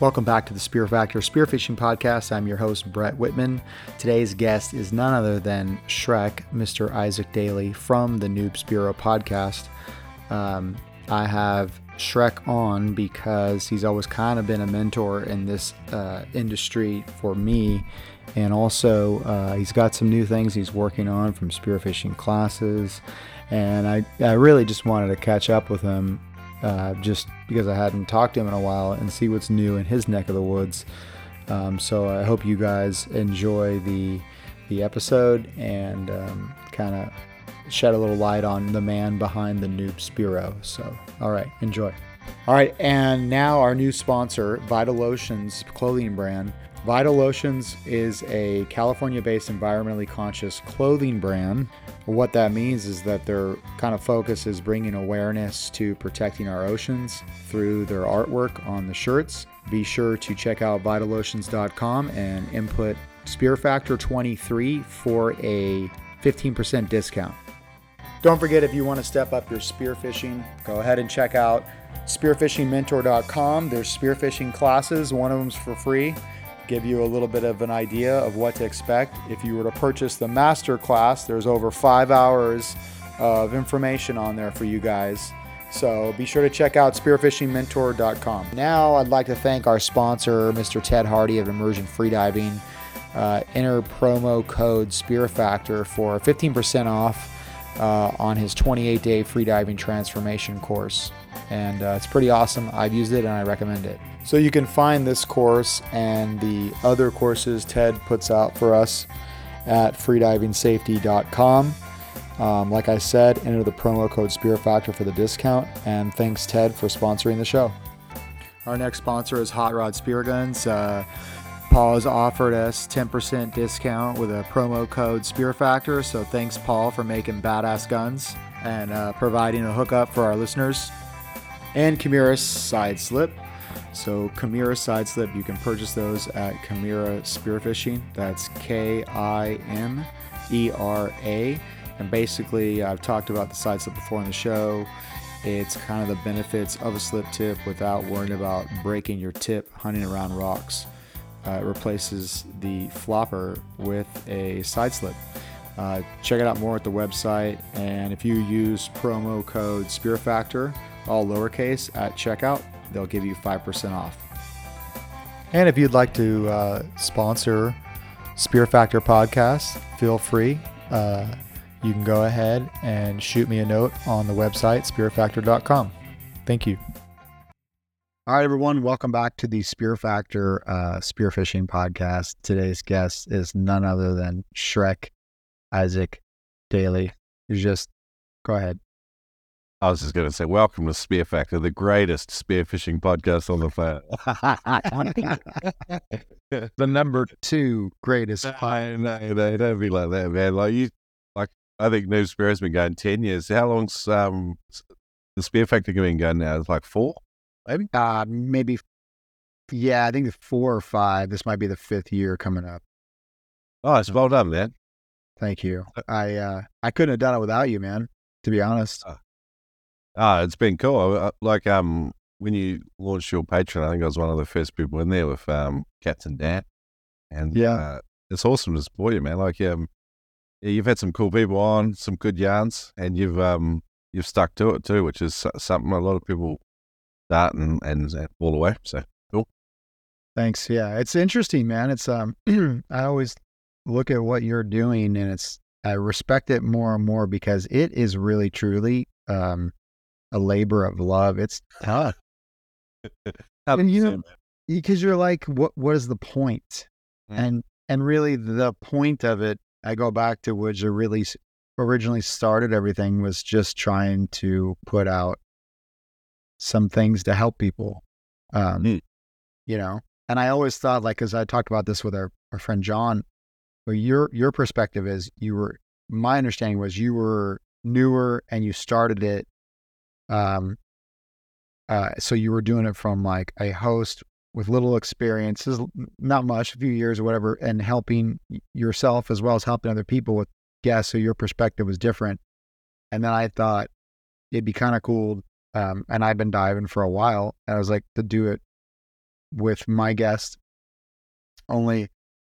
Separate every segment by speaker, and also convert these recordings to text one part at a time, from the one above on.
Speaker 1: Welcome back to the Spear Factor Spearfishing Podcast. I'm your host, Brett Whitman. Today's guest is none other than Shrek, Mr. Isaac Daly from the Noob Spearo podcast. Um, I have Shrek on because he's always kind of been a mentor in this uh, industry for me. And also, uh, he's got some new things he's working on from spearfishing classes. And I, I really just wanted to catch up with him uh, just because I hadn't talked to him in a while and see what's new in his neck of the woods. Um, so I hope you guys enjoy the the episode and um, kind of shed a little light on the man behind the Noob Spearo. So, all right, enjoy. All right, and now our new sponsor, Vital Lotions clothing brand. Vital Lotions is a California based environmentally conscious clothing brand. What that means is that their kind of focus is bringing awareness to protecting our oceans through their artwork on the shirts. Be sure to check out vitallotions.com and input Spear Factor 23 for a 15% discount. Don't forget if you want to step up your spearfishing, go ahead and check out spearfishingmentor.com. There's spearfishing classes, one of them's for free give you a little bit of an idea of what to expect. If you were to purchase the master class, there's over five hours of information on there for you guys. So be sure to check out spearfishingmentor.com. Now, I'd like to thank our sponsor, Mr. Ted Harty of Immersion Freediving. Uh, enter promo code SpearFactor for 15% off uh, on his 28 day freediving transformation course. And uh, it's pretty awesome. I've used it and I recommend it. So you can find this course and the other courses Ted puts out for us at freedivingsafety.com. Um, like I said, enter the promo code Spear Factor for the discount. And thanks, Ted, for sponsoring the show. Our next sponsor is Hot Rod Spear Guns. Uh, Paul has offered us 10% discount with a promo code Spear Factor. So thanks, Paul, for making badass guns and uh, providing a hookup for our listeners. And Kimera Side Slip. So Kimera Side Slip, you can purchase those at Kimera Spearfishing. That's K I M E R A. And basically, I've talked about the side slip before in the show. It's kind of the benefits of a slip tip without worrying about breaking your tip hunting around rocks. Uh, it replaces the flopper with a side slip. Uh, check it out more at the website. And if you use promo code Spear Factor, all lowercase, at checkout, they'll give you 5% off. And if you'd like to uh, sponsor Spear Factor Podcast, feel free. Uh, you can go ahead and shoot me a note on the website, spearfactor.com. Thank you. All right, everyone, welcome back to the Spear Factor uh, Spearfishing Podcast. Today's guest is none other than Shrek Isaac Daly. You just go ahead.
Speaker 2: I was just going to say, welcome to Spear Factor, the greatest spearfishing podcast on the planet.
Speaker 1: the number two greatest.
Speaker 2: I know, they don't be like that, man. Like you, like I think Noob Spear has been going ten years. How long's um the Spear Factor been going now? It's like four, maybe.
Speaker 1: Uh maybe. Yeah, I think it's four or five. This might be the fifth year coming up.
Speaker 2: Oh, it's well done, man.
Speaker 1: Thank you. I uh I couldn't have done it without you, man. To be honest.
Speaker 2: Oh. Ah, it's been cool. Like um, when you launched your Patreon, I think I was one of the first people in there with um, Captain Dan, and
Speaker 1: yeah,
Speaker 2: uh, it's awesome to support you, man. Like um, yeah, you've had some cool people on, some good yarns, and you've um, you've stuck to it too, which is something a lot of people start and and, and fall away. So cool.
Speaker 1: Thanks. Yeah, it's interesting, man. It's um, I always look at what you're doing, and it's I respect it more and more because it is really truly um a labor of love. It's tough. and you know, because you're like, what what is the point? Mm. And and really the point of it, I go back to which really originally started everything was just trying to put out some things to help people. Um, mm. you know, and I always thought like, as I talked about this with our, our friend John, where your, your perspective is you were, my understanding was you were newer and you started it um, uh, so you were doing it from like a host with little experiences, not much, a few years or whatever, and helping yourself as well as helping other people with guests. So your perspective was different. And then I thought it'd be kind of cool. Um, and I've been diving for a while, and I was like to do it with my guest only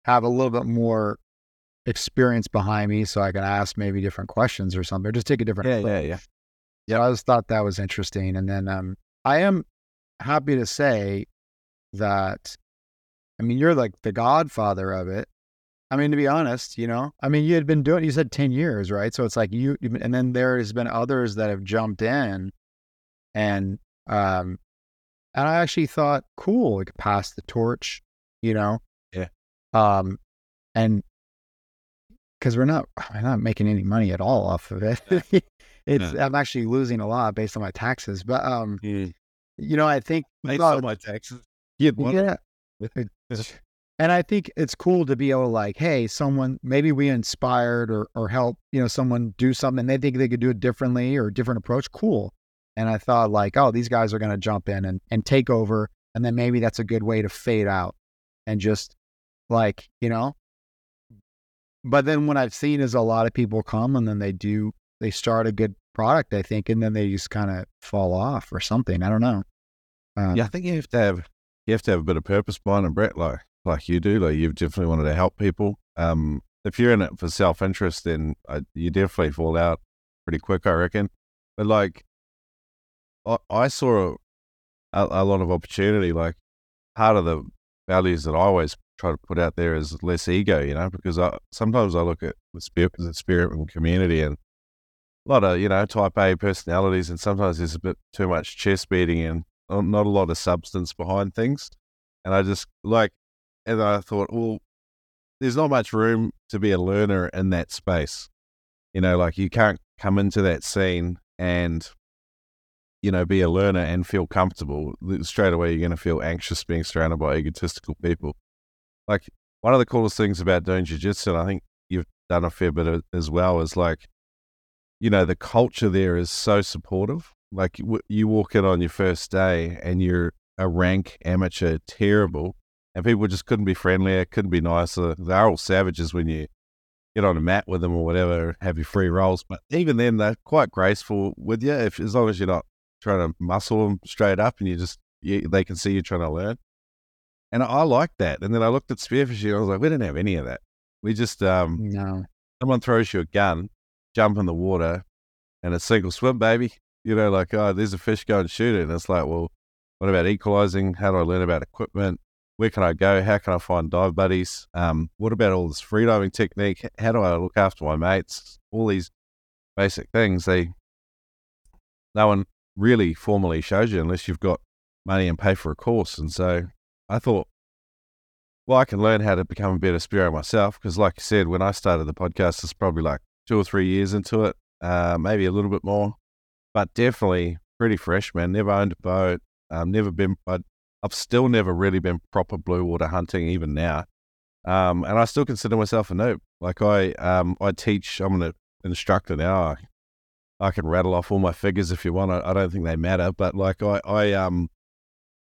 Speaker 1: have a little bit more experience behind me so I can ask maybe different questions or something, or just take a different
Speaker 2: Yeah, yeah, yeah.
Speaker 1: Yeah, I just thought that was interesting. And then um, I am happy to say that, I mean, you're like the godfather of it. I mean, to be honest, you know, I mean, you had been doing, you said 10 years, right? So it's like you, and then there has been others that have jumped in and, um, and I actually thought, cool, could pass the torch, you know?
Speaker 2: Yeah.
Speaker 1: Um, and because we're not, we're not making any money at all off of it. it's, I'm actually losing a lot based on my taxes, but, um,
Speaker 2: Yeah.
Speaker 1: you know, I think, No,
Speaker 2: some of my taxes.
Speaker 1: Yeah. And I think it's cool to be able to like, hey, someone maybe we inspired or or help, you know, someone do something they think they could do it differently or different approach. Cool. And I thought like, oh, these guys are gonna jump in and, and take over. And then maybe that's a good way to fade out and just like, you know. But then what I've seen is a lot of people come and then they do they start a good product, I think, and then they just kind of fall off or something. I don't know. Um,
Speaker 2: Yeah, I think you have to have you have to have a bit of purpose behind it, Brett. Like like you do. Like you've definitely wanted to help people. Um, if you're in it for self interest, then uh, you definitely fall out pretty quick, I reckon. But like, I, I saw a, a lot of opportunity. Like part of the values that I always try to put out there is less ego. You know, because I sometimes I look at the spirit, the spirit and community and. A lot of you know type A personalities, and sometimes there's a bit too much chest beating and not not a lot of substance behind things. And I just like, and I thought, well, there's not much room to be a learner in that space. You know, like you can't come into that scene and, you know, be a learner and feel comfortable. Straight away, you're going to feel anxious being surrounded by egotistical people. Like, one of the coolest things about doing jiu-jitsu, and I think you've done a fair bit of, as well, is like, you know, the culture there is so supportive. Like w- you walk in on your first day and you're a rank amateur, terrible, and people just couldn't be friendlier, couldn't be nicer. They're all savages when you get on a mat with them or whatever, have your free rolls. But even then, they're quite graceful with you, if as long as you're not trying to muscle them straight up and you just you, they can see you trying to learn. And I, I like that. And then I looked at spearfishing, I was like, we didn't have any of that. We just um,
Speaker 1: no.
Speaker 2: someone throws you a gun, jump in the water, and a single swim, baby. You know, like, oh, there's a fish, go and shoot it. And it's like, well, what about equalizing? How do I learn about equipment? Where can I go? How can I find dive buddies? Um, what about all this freediving technique? How do I look after my mates? All these basic things, they no one really formally shows you unless you've got money and pay for a course. And so I thought, well, I can learn how to become a better spearer myself. Because, like you said, when I started the podcast, it's probably like two or three years into it, uh, maybe a little bit more, but definitely pretty fresh, man. Never owned a boat, um, never been, I, I've still never really been proper blue water hunting, even now. Um, and I still consider myself a noob. Like I, um, I teach. I'm an instructor now. I, I can rattle off all my figures if you want. I, I don't think they matter, but like I, I, um,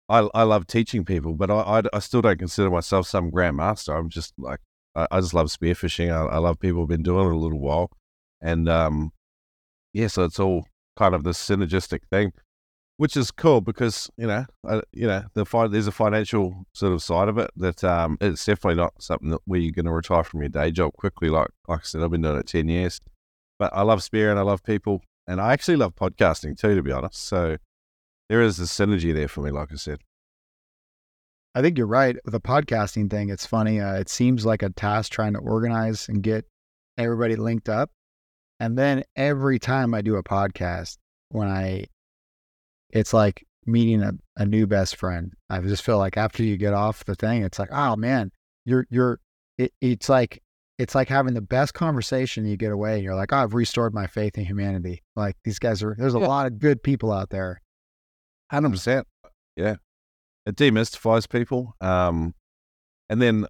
Speaker 2: I, I love teaching people, but I, I, I still don't consider myself some grandmaster. I'm just like I, I just love spearfishing. I, I love people who've been doing it a little while, and um, yeah, so it's all kind of this synergistic thing, which is cool because you know, I, you know, the fi- there's a financial sort of side of it that um, it's definitely not something that where you're going to retire from your day job quickly. Like like I said, I've been doing it ten years, but I love spearing. I love people, and I actually love podcasting too, to be honest. So there is a synergy there for me, like I said.
Speaker 1: I think you're right. With the podcasting thing, it's funny. Uh, it seems like a task trying to organize and get everybody linked up. And then every time I do a podcast, when I, it's like meeting a, a new best friend. I just feel like after you get off the thing, it's like, oh man, you're, you're, it, it's like, it's like having the best conversation. You get away and you're like, oh, I've restored my faith in humanity. Like these guys are, there's a
Speaker 2: Yeah.
Speaker 1: lot of good people out there.
Speaker 2: Hundred percent. Yeah, it demystifies people. Um, and then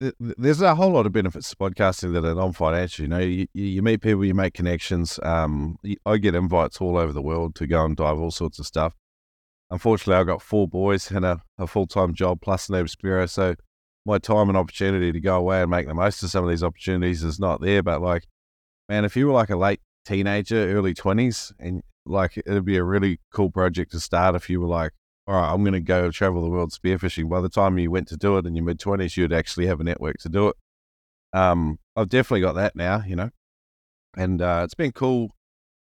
Speaker 2: th- th- there's a whole lot of benefits to podcasting that are non-financial. You know, you, you meet people, you make connections. Um, I get invites all over the world to go and dive all sorts of stuff. Unfortunately, I've got four boys and a, a full-time job plus Noob Spearo, so my time and opportunity to go away and make the most of some of these opportunities is not there. But like, man, if you were like a late teenager, early twenties, and like it'd be a really cool project to start if you were like all right, I'm going to go travel the world spearfishing. By the time you went to do it in your mid 20s, you'd actually have a network to do it. Um, I've definitely got that now, you know, and uh, it's been cool.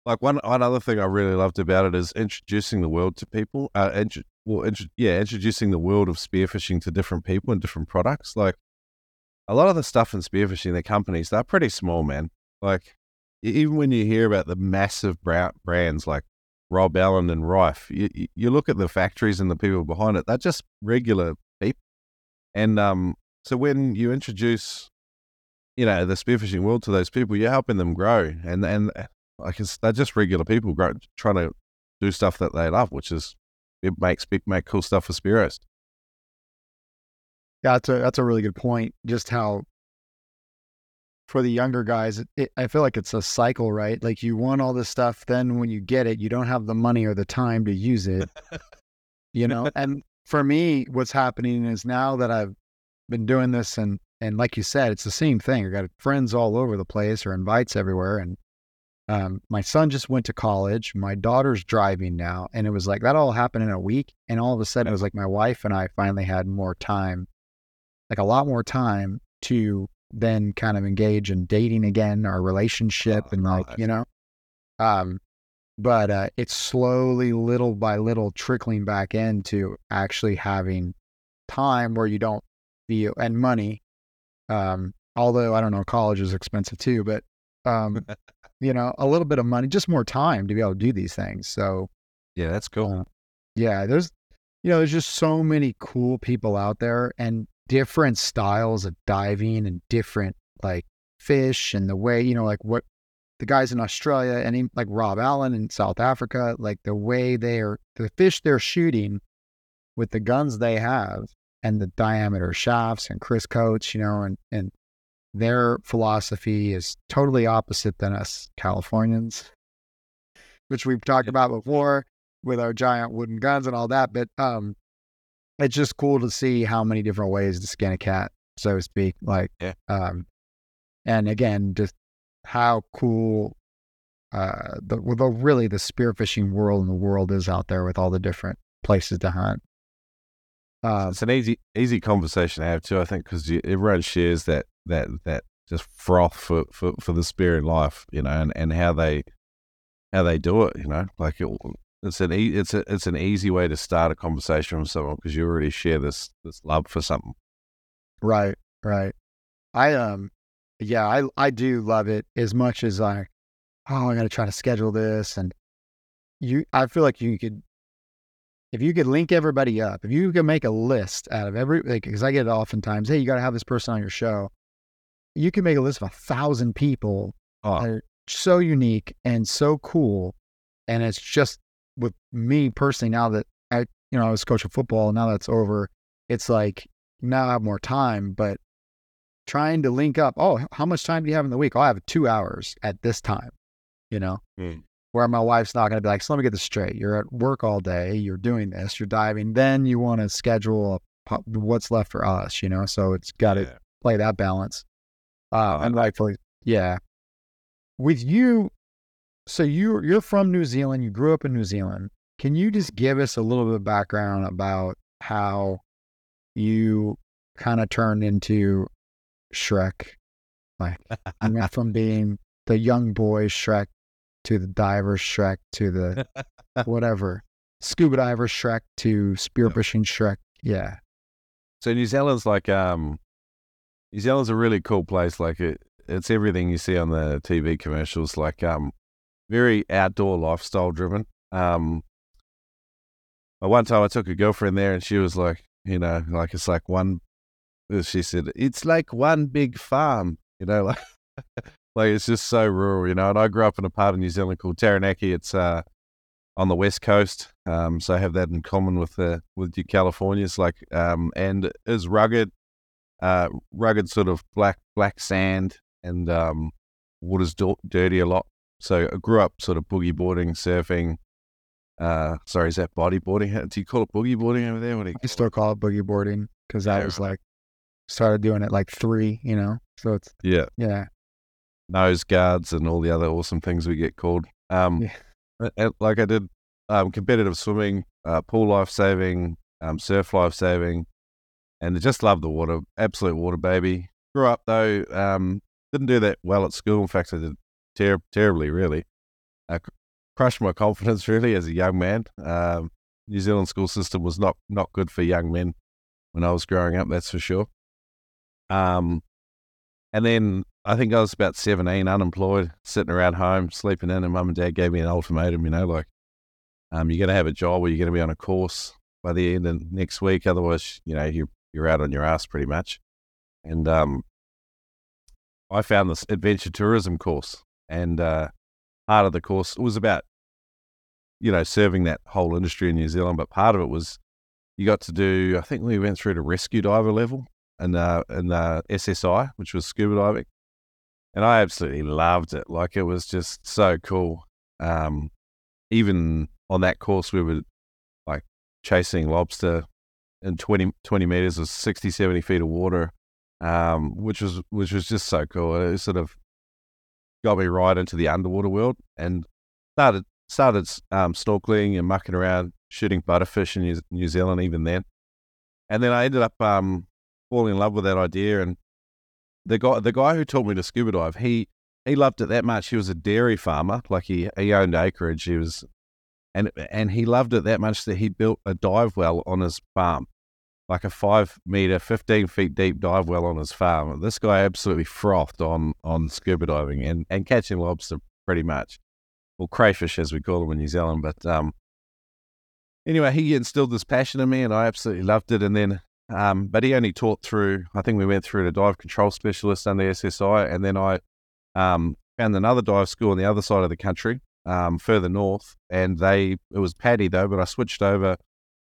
Speaker 2: Like one one other thing I really loved about it is introducing the world to people. Uh, int- well, int- yeah, introducing the world of spearfishing to different people and different products. Like a lot of the stuff in spearfishing, the companies they're pretty small, man. Like even when you hear about the massive brands like Rob Allen and Riffe, you, you look at the factories and the people behind it; they're just regular people. And um, so when you introduce you know the spearfishing world to those people, you're helping them grow, and and like it's, they're just regular people grow, trying to do stuff that they love, which is it makes big make cool stuff for spearos.
Speaker 1: Yeah, that's a that's a really good point. Just how for the younger guys, it, it, I feel like it's a cycle, right? Like you want all this stuff, then when you get it, you don't have the money or the time to use it. you know, and for me, what's happening is now that I've been doing this and and like you said, it's the same thing. I got friends all over the place or invites everywhere. And um, my son just went to college. My daughter's driving now. And it was like that all happened in a week. And all of a sudden, it was like my wife and I finally had more time, like a lot more time to then kind of engage in dating again, our relationship, oh, and like, you know. Um, but uh, it's slowly, little by little, trickling back into actually having time where you don't feel and money um, although I don't know, college is expensive too, but um, you know, a little bit of money, just more time to be able to do these things. So
Speaker 2: yeah, that's cool. Uh,
Speaker 1: yeah, there's you know, there's just so many cool people out there and different styles of diving and different like fish and the way, you know, like what the guys in Australia and like Rob Allen in South Africa, like the way they are the fish they're shooting with the guns they have and the diameter shafts and Chris Coates, you know, and, and their philosophy is totally opposite than us Californians, which we've talked about before with our giant wooden guns and all that. But um, it's just cool to see how many different ways to skin a cat, so to speak. Like,
Speaker 2: yeah.
Speaker 1: um, and again, just how cool uh, the, the really the spearfishing world in the world is out there with all the different places to hunt.
Speaker 2: Uh, it's an easy easy conversation to have too. I think because everyone shares that that that just froth for, for, for the spirit life, you know, and, and how they how they do it, you know, like it, it's an e- it's a, it's an easy way to start a conversation with someone because you already share this this love for something.
Speaker 1: Right, right. I um, yeah, I I do love it as much as I. Oh, I got to try to schedule this, and you. I feel like you could if you could link everybody up, if you could make a list out of every, like, because I get it oftentimes, hey, you got to have this person on your show. You can make a list of a thousand people oh. that are so unique and so cool. And it's just with me personally, now that I, you know, I was coaching football, now that's over, it's like now I have more time, but trying to link up, oh, how much time do you have in the week? Oh, I have two hours at this time, you know? Mm where my wife's not going to be like, so let me get this straight. You're at work all day, you're doing this, you're diving, then you want to schedule a, what's left for us, you know? So it's got to yeah. play that balance. Uh, and rightfully, yeah. With you, so you you're from New Zealand, you grew up in New Zealand. Can you just give us a little bit of background about how you kind of turned into Shrek? Like, you went from being the young boy Shrek to the diver Shrek to the whatever scuba diver Shrek to spearfishing Shrek. Yeah.
Speaker 2: So New Zealand's like um, New Zealand's a really cool place. Like it, it's everything you see on the TV commercials. Like um, very outdoor lifestyle driven. Um, one time I took a girlfriend there and she was like, you know, like it's like one. She said it's like one big farm. You know, like like it's just so rural, you know. And I grew up in a part of New Zealand called Taranaki. It's uh, on the west coast, um, so I have that in common with the with you Californians. Like, um, and is rugged, uh, rugged sort of black black sand, and um, water's dirty a lot. So I grew up sort of boogie boarding, surfing. Uh, sorry, is that bodyboarding? Do you call it boogie boarding over there? What do you
Speaker 1: I still call it boogie boarding because I was like started doing it like three, you know. So it's
Speaker 2: yeah,
Speaker 1: yeah
Speaker 2: nose guards and all the other awesome things we get called. Um, yeah. like I did um, competitive swimming uh, pool life saving, um, surf life saving, and I just love the water. Absolute water baby. Grew up though, um, didn't do that well at school. In fact, I did ter- terribly, really. I crushed my confidence really as a young man. Um, New Zealand school system was not not good for young men when I was growing up. That's for sure. Um, and then I think I was about 17, unemployed, sitting around home, sleeping in, and mum and dad gave me an ultimatum, you know, like, um, you're going to have a job or you're going to be on a course by the end of next week. Otherwise, you know, you're, you're out on your ass pretty much. And um, I found this adventure tourism course. And uh, part of the course was about, you know, serving that whole industry in New Zealand. But part of it was you got to do, I think we went through to rescue diver level and uh, and uh, SSI, which was scuba diving, and I absolutely loved it. Like it was just so cool. Um, even on that course, we were like chasing lobster in 20, 20 meters of 60, 70 feet of water, um, which was which was just so cool. It was sort of got me right into the underwater world and started started um, snorkeling and mucking around, shooting butterfish in New, Zealand even then. And then I ended up um, falling in love with that idea. And the guy, the guy who taught me to scuba dive, he he loved it that much. He was a dairy farmer, like he he owned acreage. He was, and and he loved it that much that he built a dive well on his farm, like a five meter, fifteen feet deep dive well on his farm. This guy absolutely frothed on on scuba diving and and catching lobster pretty much, or crayfish as we call them in New Zealand. But um, anyway, he instilled this passion in me, and I absolutely loved it. And then um, but he only taught through, I think we went through to dive control specialist under SSI. And then I um, found another dive school on the other side of the country, um, further north. And they, it was PADI though, but I switched over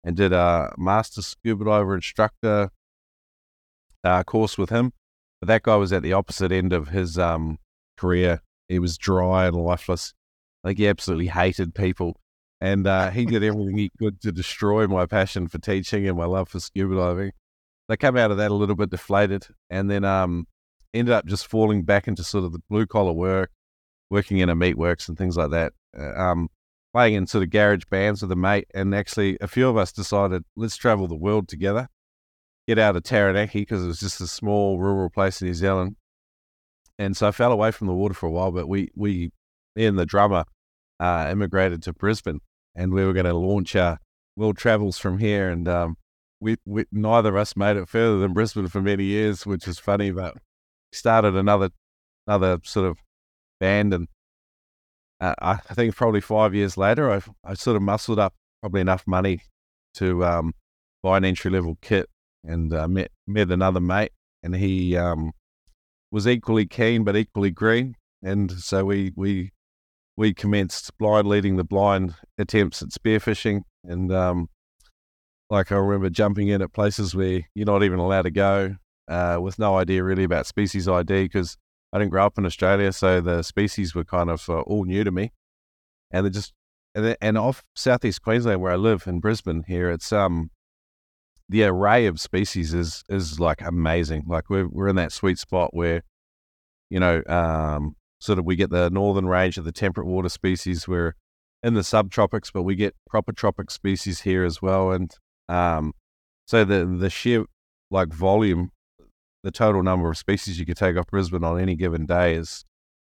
Speaker 2: and did a master scuba diver instructor uh, course with him. But that guy was at the opposite end of his um, career. He was dry and lifeless. Like he absolutely hated people and uh, he did everything he could to destroy my passion for teaching and my love for scuba diving. They came out of that a little bit deflated, and then um, ended up just falling back into sort of the blue collar work, working in a meatworks and things like that. Uh, um, playing in sort of garage bands with a mate, and actually a few of us decided let's travel the world together, get out of Taranaki because it was just a small rural place in New Zealand. And so I fell away from the water for a while, but we we me and the drummer uh, immigrated to Brisbane, and we were going to launch our world travels from here. And um, we, we neither of us made it further than Brisbane for many years, which is funny. But started another another sort of band, and uh, I think probably five years later, I I sort of muscled up probably enough money to um, buy an entry level kit, and uh, met met another mate, and he um, was equally keen but equally green, and so we we we commenced blind leading the blind attempts at spearfishing. And um, like I remember jumping in at places where you're not even allowed to go uh, with no idea really about species ID because I didn't grow up in Australia. So the species were kind of uh, all new to me. And they just, and, and off southeast Queensland where I live in Brisbane here, it's, um, the array of species is, is like amazing. Like we're, we're in that sweet spot where, you know, um, sort of we get the northern range of the temperate water species. We're in the subtropics, but we get proper tropic species here as well. And um, so the the sheer like volume, the total number of species you could take off Brisbane on any given day is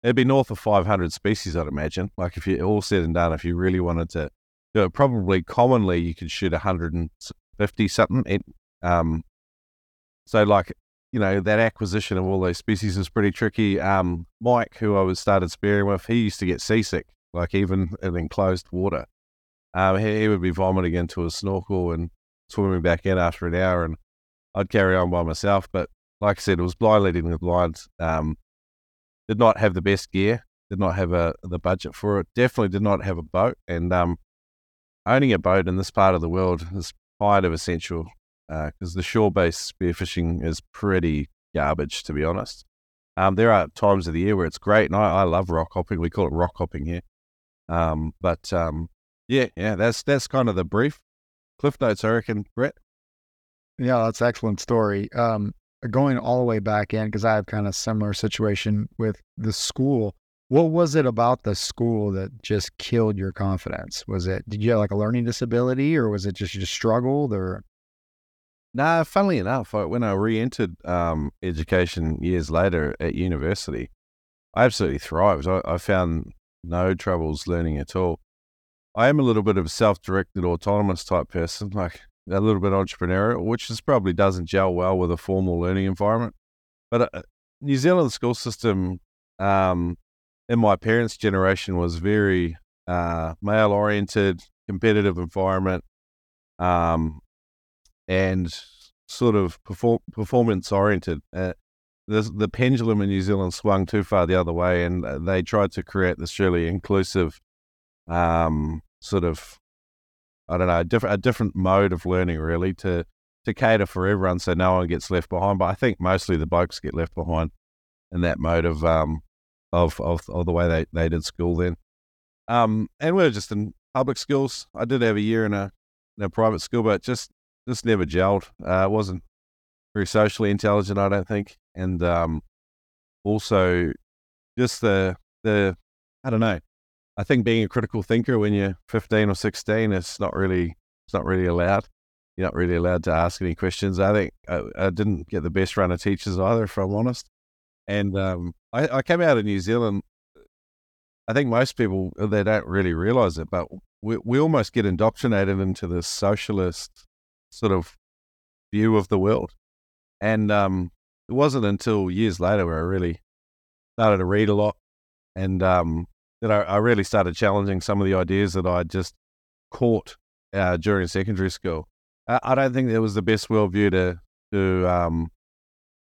Speaker 2: it'd be north of 500 species, I'd imagine. Like if you all said and done, if you really wanted to do it, probably commonly you could shoot 150 something. Um, so like you know, that acquisition of all those species is pretty tricky. Um, Mike, who I was started spearing with, he used to get seasick, like even in enclosed water. Um, he, he, would be vomiting into a snorkel and swimming back in after an hour, and I'd carry on by myself. But like I said, it was blind leading the blind. Um, did not have the best gear, did not have a, the budget for it, definitely did not have a boat, and um, owning a boat in this part of the world is kind of essential because uh, the shore-based spearfishing is pretty garbage, to be honest. Um, there are times of the year where it's great, and I, I love rock hopping. We call it rock hopping here. Um, but um, yeah, yeah, that's that's kind of the brief. Cliff notes, I reckon, Brett.
Speaker 1: Yeah, that's an excellent story. Um, going all the way back in because I have kind of similar situation with the school. What was it about the school that just killed your confidence? Was it did you have like a learning disability, or was it just you just struggled, or
Speaker 2: Nah, funnily enough, when I re-entered um, education years later at university, I absolutely thrived. I, I found no troubles learning at all. I am a little bit of a self-directed, autonomous type person, like a little bit entrepreneurial, which is probably doesn't gel well with a formal learning environment. But uh, New Zealand school system, um, in my parents' generation, was very uh, male-oriented, competitive environment. Um, and sort of perform, performance oriented. Uh, the, the pendulum in New Zealand swung too far the other way, and uh, they tried to create this really inclusive, um, sort of, I don't know, a different a different mode of learning, really to to cater for everyone, so no one gets left behind. But I think mostly the blokes get left behind in that mode of um of of, of the way they, they did school then. Um, and we are just in public schools. I did have a year in a in a private school, but just just never gelled. Uh, wasn't very socially intelligent, I don't think, and um, also just the the I don't know. I think being a critical thinker when you're 15 or 16 is not really it's not really allowed. You're not really allowed to ask any questions. I think I, I didn't get the best run of teachers either, if I'm honest. And um, I, I came out of New Zealand. I think most people they don't really realize it, but we we almost get indoctrinated into this socialist sort of view of the world. And um, it wasn't until years later where I really started to read a lot and um, that I, I, really started challenging some of the ideas that I just caught uh, during secondary school. I, I, don't think it was the best worldview to to um,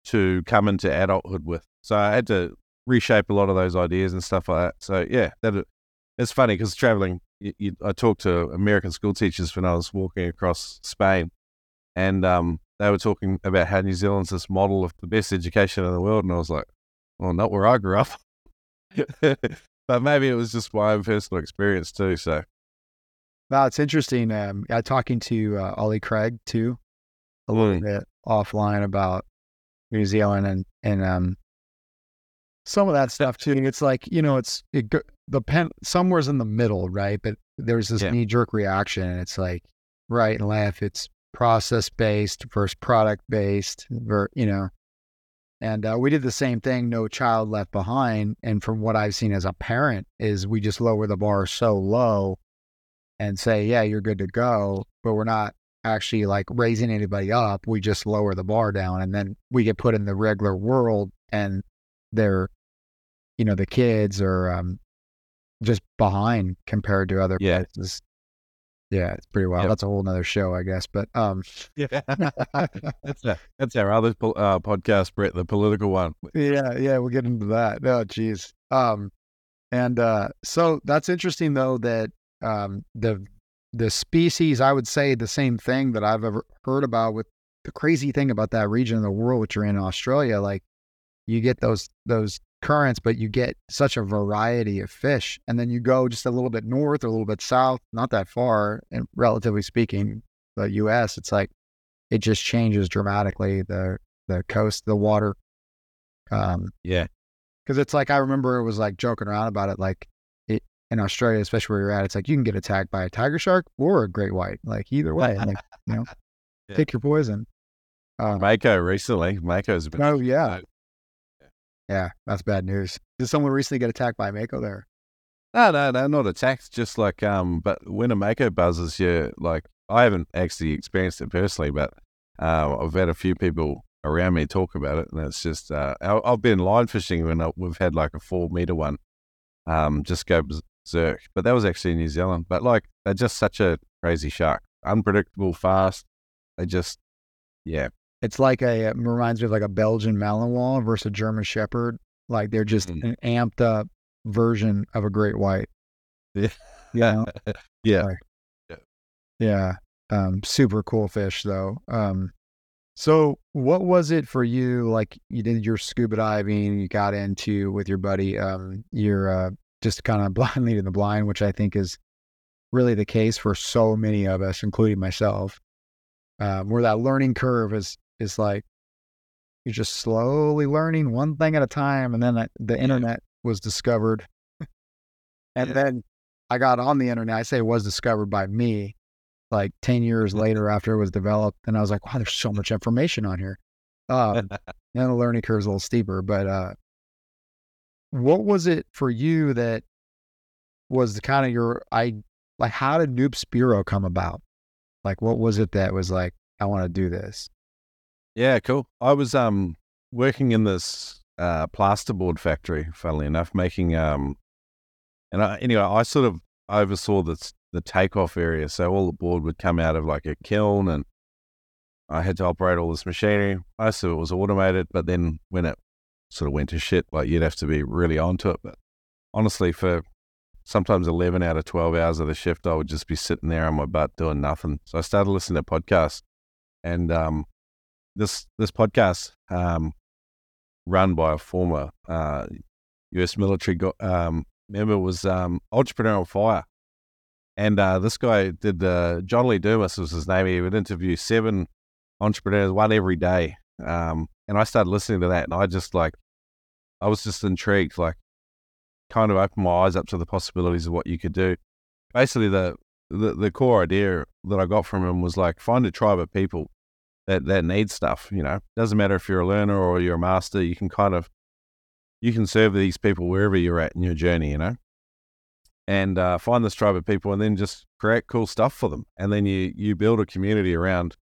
Speaker 2: to come into adulthood with. So I had to reshape a lot of those ideas and stuff like that. So yeah, that it's funny because traveling you, you, I talked to American school teachers when I was walking across Spain, and um, they were talking about how New Zealand's this model of the best education in the world, and I was like, well, not where I grew up. but maybe it was just my own personal experience too. So,
Speaker 1: wow, it's interesting. Um, I talking to uh, Ollie Craig too, a little mm. bit offline about New Zealand and and um, some of that stuff too. It's like you know, it's it, the pen somewhere's in the middle, right? But there's this yeah. knee jerk reaction, and it's like right and left. It's process based versus product based, ver, you know. And uh, we did the same thing, no child left behind. And from what I've seen as a parent, is we just lower the bar so low and say, yeah, you're good to go, but we're not actually like raising anybody up. We just lower the bar down, and then we get put in the regular world, and they're you know the kids are um, just behind compared to other
Speaker 2: yeah.
Speaker 1: places. Yeah, it's pretty wild. Yep. That's a whole nother show, I guess. But um,
Speaker 2: yeah, that's a, that's our other uh, podcast, Brett, the political one.
Speaker 1: Yeah, yeah, we'll get into that. Oh, geez. Um, and uh, so that's interesting though that um the the species, I would say the same thing that I've ever heard about with the crazy thing about that region of the world, which you're in Australia, like you get those those currents, but you get such a variety of fish. And then you go just a little bit north or a little bit south, not that far, and relatively speaking, the US, it's like it just changes dramatically the the coast, the water.
Speaker 2: Um yeah.
Speaker 1: Cause it's like I remember it was like joking around about it, like it, in Australia, especially where you're at, it's like you can get attacked by a tiger shark or a great white. Like either way. like, you know, yeah. pick your poison.
Speaker 2: Um, Mako recently. Mako's been
Speaker 1: Oh yeah. Yeah, that's bad news. Did someone recently get attacked by a Mako there?
Speaker 2: No, no, no, not attacked. Just like, um, but when a Mako buzzes, yeah, like I haven't actually experienced it personally, but uh, I've had a few people around me talk about it, and it's just uh, I've been line fishing when we've had like a four meter one, um, just go berserk. But that was actually in New Zealand. But like, they're just such a crazy shark, unpredictable, fast. They just, yeah,
Speaker 1: it's like a it reminds me of like a Belgian Malinois versus a German Shepherd. Like they're just mm. an amped up version of a great white.
Speaker 2: Yeah. Yeah. yeah.
Speaker 1: Like, yeah. Yeah. Um, super cool fish though. Um, so what was it for you? Like you did your scuba diving, you got into with your buddy, um, you're uh, just kind of blind leading the blind, which I think is really the case for so many of us, including myself. Um, where that learning curve is is like you're just slowly learning one thing at a time, and then the internet was discovered. and then I got on the internet. I say it was discovered by me like 10 years later after it was developed. And I was like, wow, there's so much information on here. Um, and the learning curve is a little steeper, but uh, what was it for you that was the kind of your, I like, how did Noob Spearo come about? Like, what was it that was like, I want to do this?
Speaker 2: Yeah, cool. I was um working in this uh, plasterboard factory, funnily enough, making um, and I, anyway, I sort of oversaw this the takeoff area, so all the board would come out of like a kiln, and I had to operate all this machinery. Most of it was automated, but then when it sort of went to shit, like you'd have to be really onto it. But honestly, for sometimes 11 out of 12 hours of the shift, I would just be sitting there on my butt doing nothing. So I started listening to podcasts. And um, this this podcast, um, run by a former uh, US military go- um, member, was um, Entrepreneur on Fire. And uh, this guy did, uh, John Lee Dumas was his name. He would interview seven entrepreneurs, one every day. Um, and I started listening to that, and I just like, I was just intrigued, like, kind of opened my eyes up to the possibilities of what you could do. Basically, the the, the core idea that I got from him was like, find a tribe of people that that need stuff. You know, doesn't matter if you're a learner or you're a master. You can kind of you can serve these people wherever you're at in your journey. You know, and uh, find this tribe of people, and then just create cool stuff for them, and then you you build a community around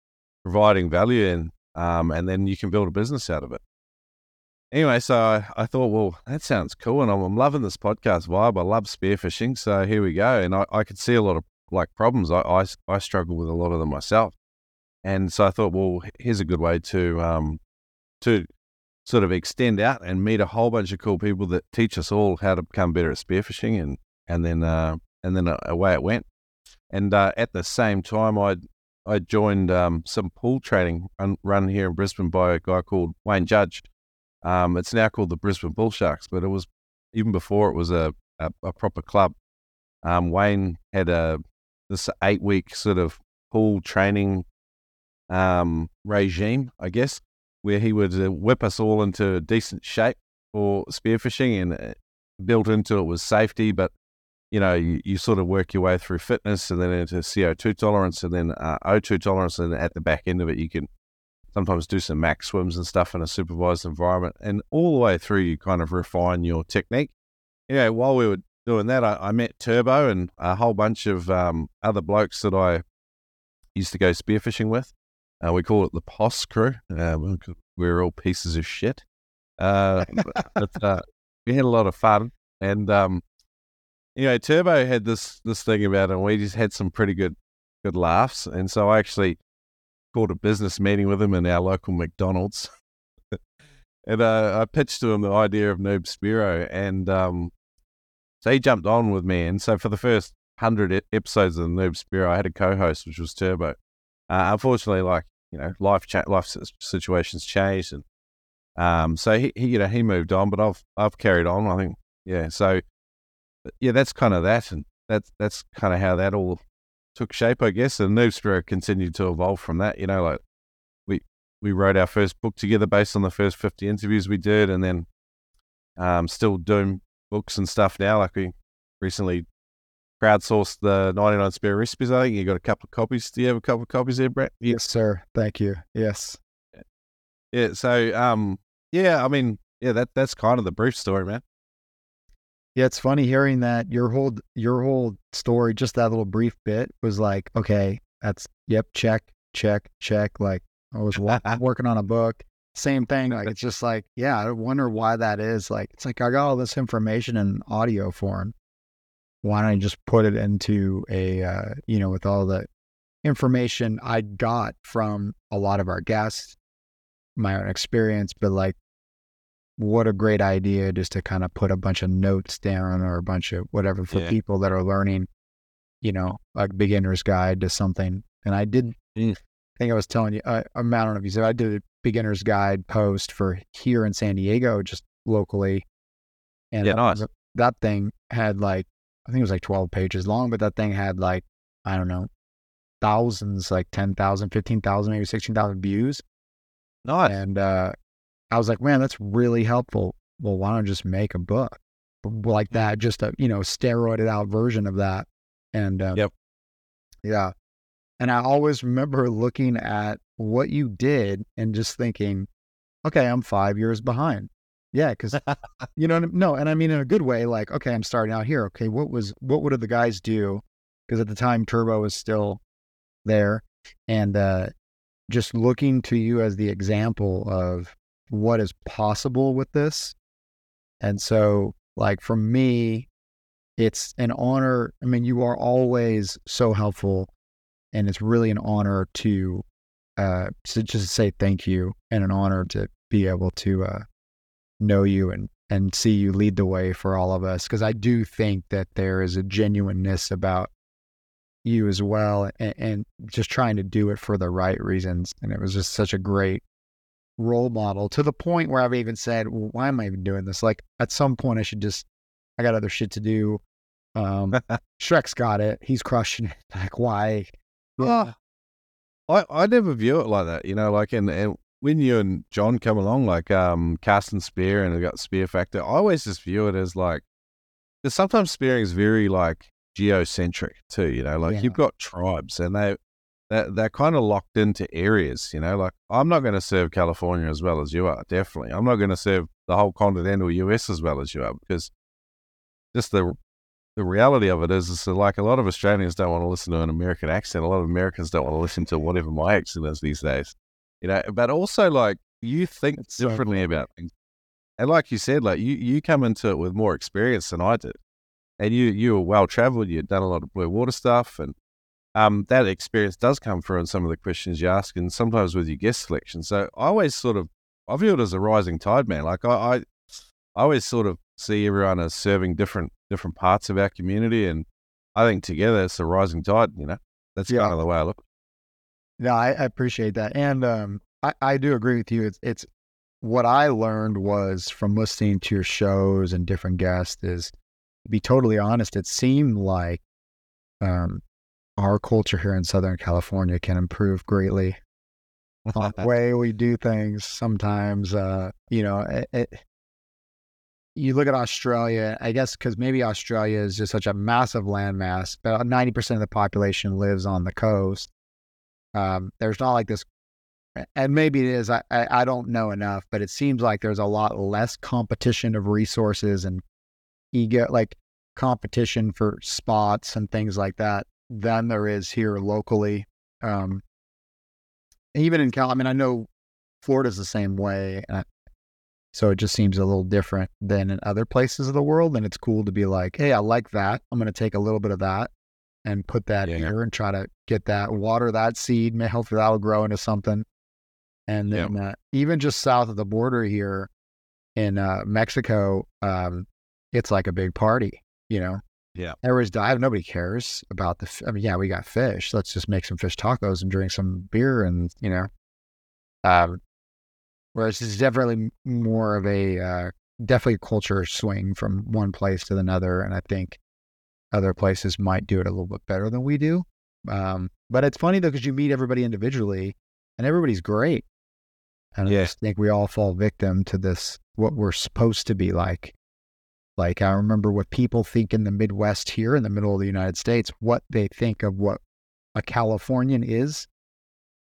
Speaker 2: providing value, and um, and then you can build a business out of it. Anyway, so I, I thought, well, that sounds cool, and I'm, I'm, loving this podcast vibe. I love spearfishing, so here we go. And I, I could see a lot of like problems. I, I I struggle with a lot of them myself, and so I thought, well, here's a good way to um to sort of extend out and meet a whole bunch of cool people that teach us all how to become better at spearfishing and and then uh, and then uh, away it went. And uh, at the same time, I I joined um, some pool training run, run, here in Brisbane by a guy called Wayne Judge. Um, it's now called the Brisbane Bull Sharks, but it was even before it was a a, a proper club. Um, Wayne had a this eight week sort of pool training um, regime, I guess, where he would uh, whip us all into decent shape for spearfishing, and uh, built into it was safety, but you know, you, you, sort of work your way through fitness and then into CO2 tolerance and then uh, O2 tolerance. And at the back end of it, you can sometimes do some max swims and stuff in a supervised environment. And all the way through, you kind of refine your technique. Know, while we were doing that, I, I met Turbo and a whole bunch of um, other blokes that I used to go spearfishing with. Uh, we call it the POS crew. Uh, we're all pieces of shit. Uh, but uh, we had a lot of fun. And um, you know, Turbo had this this thing about it, and we just had some pretty good good laughs. And so I actually called a business meeting with him in our local McDonald's, and uh, I pitched to him the idea of Noob Spearo, and um, so he jumped on with me. And so for the first hundred episodes of the Noob Spearo, I had a co-host, which was Turbo. Uh, unfortunately, like you know, life cha- life situations changed, and um, so he, he, you know, he moved on, but I've I've carried on. I think, yeah. So yeah, that's kind of that, and that's that's kind of how that all took shape, I guess. And Noob Spearo continued to evolve from that. You know, like we we wrote our first book together based on the first fifty interviews we did, and then um, still doing books and stuff now. Like we recently crowdsourced the 99 spare recipes. I think you got a couple of copies. Do you have a couple of copies there, Brett?
Speaker 1: Yes, sir. Thank you. Yes.
Speaker 2: Yeah. So, um, yeah, I mean, yeah, that that's kind of the brief story, man.
Speaker 1: Yeah, it's funny hearing that your whole your whole story, just that little brief bit, was like, okay, that's yep, check, check, check. Like I was working on a book, same thing. Like it's just like, yeah, I wonder why that is. Like it's like I got all this information in audio form. Why don't I just put it into a, uh, you know, with all the information I got from a lot of our guests, my own experience, but like what a great idea just to kind of put a bunch of notes down or a bunch of whatever for yeah. people that are learning, you know, like beginner's guide to something. And I did, mm. I think I was telling you, I, I don't know if you said, I did a beginner's guide post for here in San Diego, just locally. And
Speaker 2: yeah, nice.
Speaker 1: that thing had like, I think it was like 12 pages long, but that thing had like, I don't know, thousands, like 10,000, 15,000, maybe 16,000 views.
Speaker 2: Nice.
Speaker 1: And uh, I was like, man, that's really helpful. Well, why don't I just make a book? like that, just a you know steroided out version of that. And uh,
Speaker 2: Yep.
Speaker 1: yeah. And I always remember looking at what you did and just thinking, okay, I'm five years behind. Yeah, because you know, no, and I mean in a good way. Like, okay, I'm starting out here. Okay, what was what would the guys do? Because at the time, Turbo was still there, and uh, just looking to you as the example of what is possible with this. And so, like for me, it's an honor. I mean, you are always so helpful, and it's really an honor to uh, to just say thank you, and an honor to be able to uh, know you and and see you lead the way for all of us. Because I do think that there is a genuineness about you as well, and, and just trying to do it for the right reasons. And it was just such a great role model to the point where I've even said, well, why am I even doing this? Like at some point I should just I got other shit to do. Um Shrek's got it. He's crushing it. Like why?
Speaker 2: Oh, I, I never view it like that, you know, like, and, and when you and John come along, like, um, casting spear and they got spear factor, I always just view it as like, because sometimes spearing is very like geocentric too, you know, like
Speaker 1: Yeah.
Speaker 2: you've got tribes and they, they're, they're kind of locked into areas, you know, like I'm not going to serve California as well as you are, definitely. I'm not going to serve the whole continental US as well as you are because just the the reality of it is, is like a lot of Australians don't want to listen to an American accent. A lot of Americans don't want to listen to whatever my accent is these days. You know, but also like you think
Speaker 1: It's so
Speaker 2: differently
Speaker 1: cool.
Speaker 2: about things. And like you said, like you, you come into it with more experience than I did. And you you were well traveled, you'd done a lot of blue water stuff and um, that experience does come through in some of the questions you ask and sometimes with your guest selection. So I always sort of I view it as a rising tide, man. Like I, I I always sort of see everyone as serving different different parts of our community, and I think together it's a rising tide. You know, that's
Speaker 1: Yeah.
Speaker 2: kind of the way I look.
Speaker 1: No, I, I appreciate that. And um I, I do agree with you. It's it's what I learned was from listening to your shows and different guests is to be totally honest, it seemed like um our culture here in Southern California can improve greatly on the way we do things sometimes uh you know it, it, you look at australia i guess because maybe australia is just such a massive landmass about 90% of the population lives on the coast um there's not like this and maybe it is I, I i don't know enough but it seems like there's a lot less competition of resources and ego like competition for spots and things like that than there is here locally um even in Cal, I mean, I know Florida's the same way. Uh, so it just seems a little different than in other places of the world. And it's cool to be like, hey, I like that. I'm going to take a little bit of that and put that
Speaker 2: Yeah.
Speaker 1: here and try to get that, water that seed. May hopefully that'll grow into something. And then uh, even just south of the border here in uh, Mexico, um, it's like a big party, you know?
Speaker 2: Yeah.
Speaker 1: Everybody's dive. Nobody cares about the. f- I mean, yeah, we got fish. Let's just make some fish tacos and drink some beer, and you know. Um, whereas it's definitely more of a uh, definitely a culture swing from one place to another, and I think other places might do it a little bit better than we do. Um, but it's funny though because you meet everybody individually, and everybody's great. And I just think we all fall victim to this what we're supposed to be like. Like I remember what people think in the Midwest here in the middle of the United States, what they think of what a Californian is.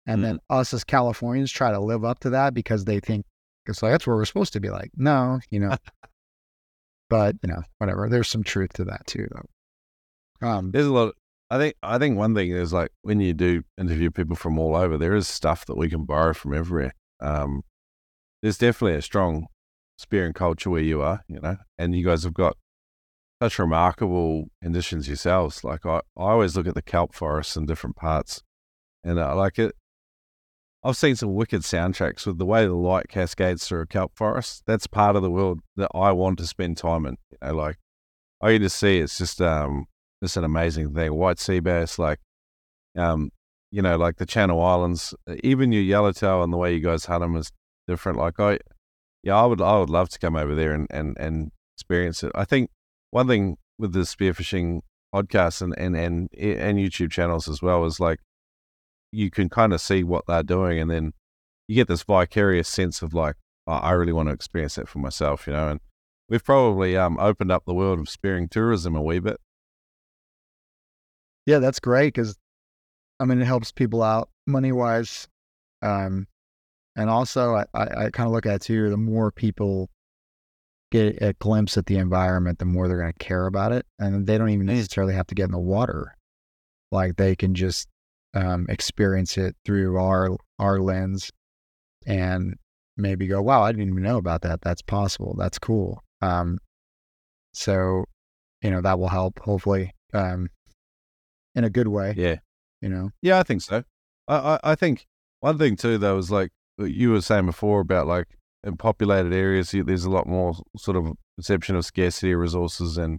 Speaker 1: And then us as Californians try to live up to that because they think it's like that's where we're supposed to be like. No, you know. but, you know, whatever. There's some truth to that too though. Um
Speaker 2: There's a lot. I think I think one thing is like when you do interview people from all over, there is stuff that we can borrow from everywhere. Um, there's definitely a strong spearing culture where you are, you know, and you guys have got such remarkable conditions yourselves. Like I, I always look at the kelp forests in different parts, and I like it. I've seen some wicked soundtracks with the way the light cascades through a kelp forest. That's part of the world that I want to spend time in. You know, like I get to see it's just um it's an amazing thing. White sea bass, like um, you know, like the Channel Islands, even your yellowtail and the way you guys hunt them is different. Like I, yeah, I would, I would love to come over there and and and experience it. I think one thing with the spearfishing podcast and and and and YouTube channels as well is like you can kind of see what they're doing, and then you get this vicarious sense of like, oh, I really want to experience that for myself, you know. And we've probably um, opened up the world of spearing tourism a wee bit.
Speaker 1: Yeah, that's great because I mean it helps people out money wise, um, and also I, I, I kind of look at it too. The more people get a glimpse at the environment, the more they're going to care about it, and they don't even necessarily have to get in the water. Like they can just um, experience it through our our lens, and maybe go, "Wow, I didn't even know about that. That's possible. That's cool." Um, so, you know, that will help hopefully um, in a good way.
Speaker 2: Yeah.
Speaker 1: You know.
Speaker 2: Yeah, I think so. I, I, I think one thing too, though, is like you were saying before about like in populated areas, there's a lot more sort of perception of scarcity of resources and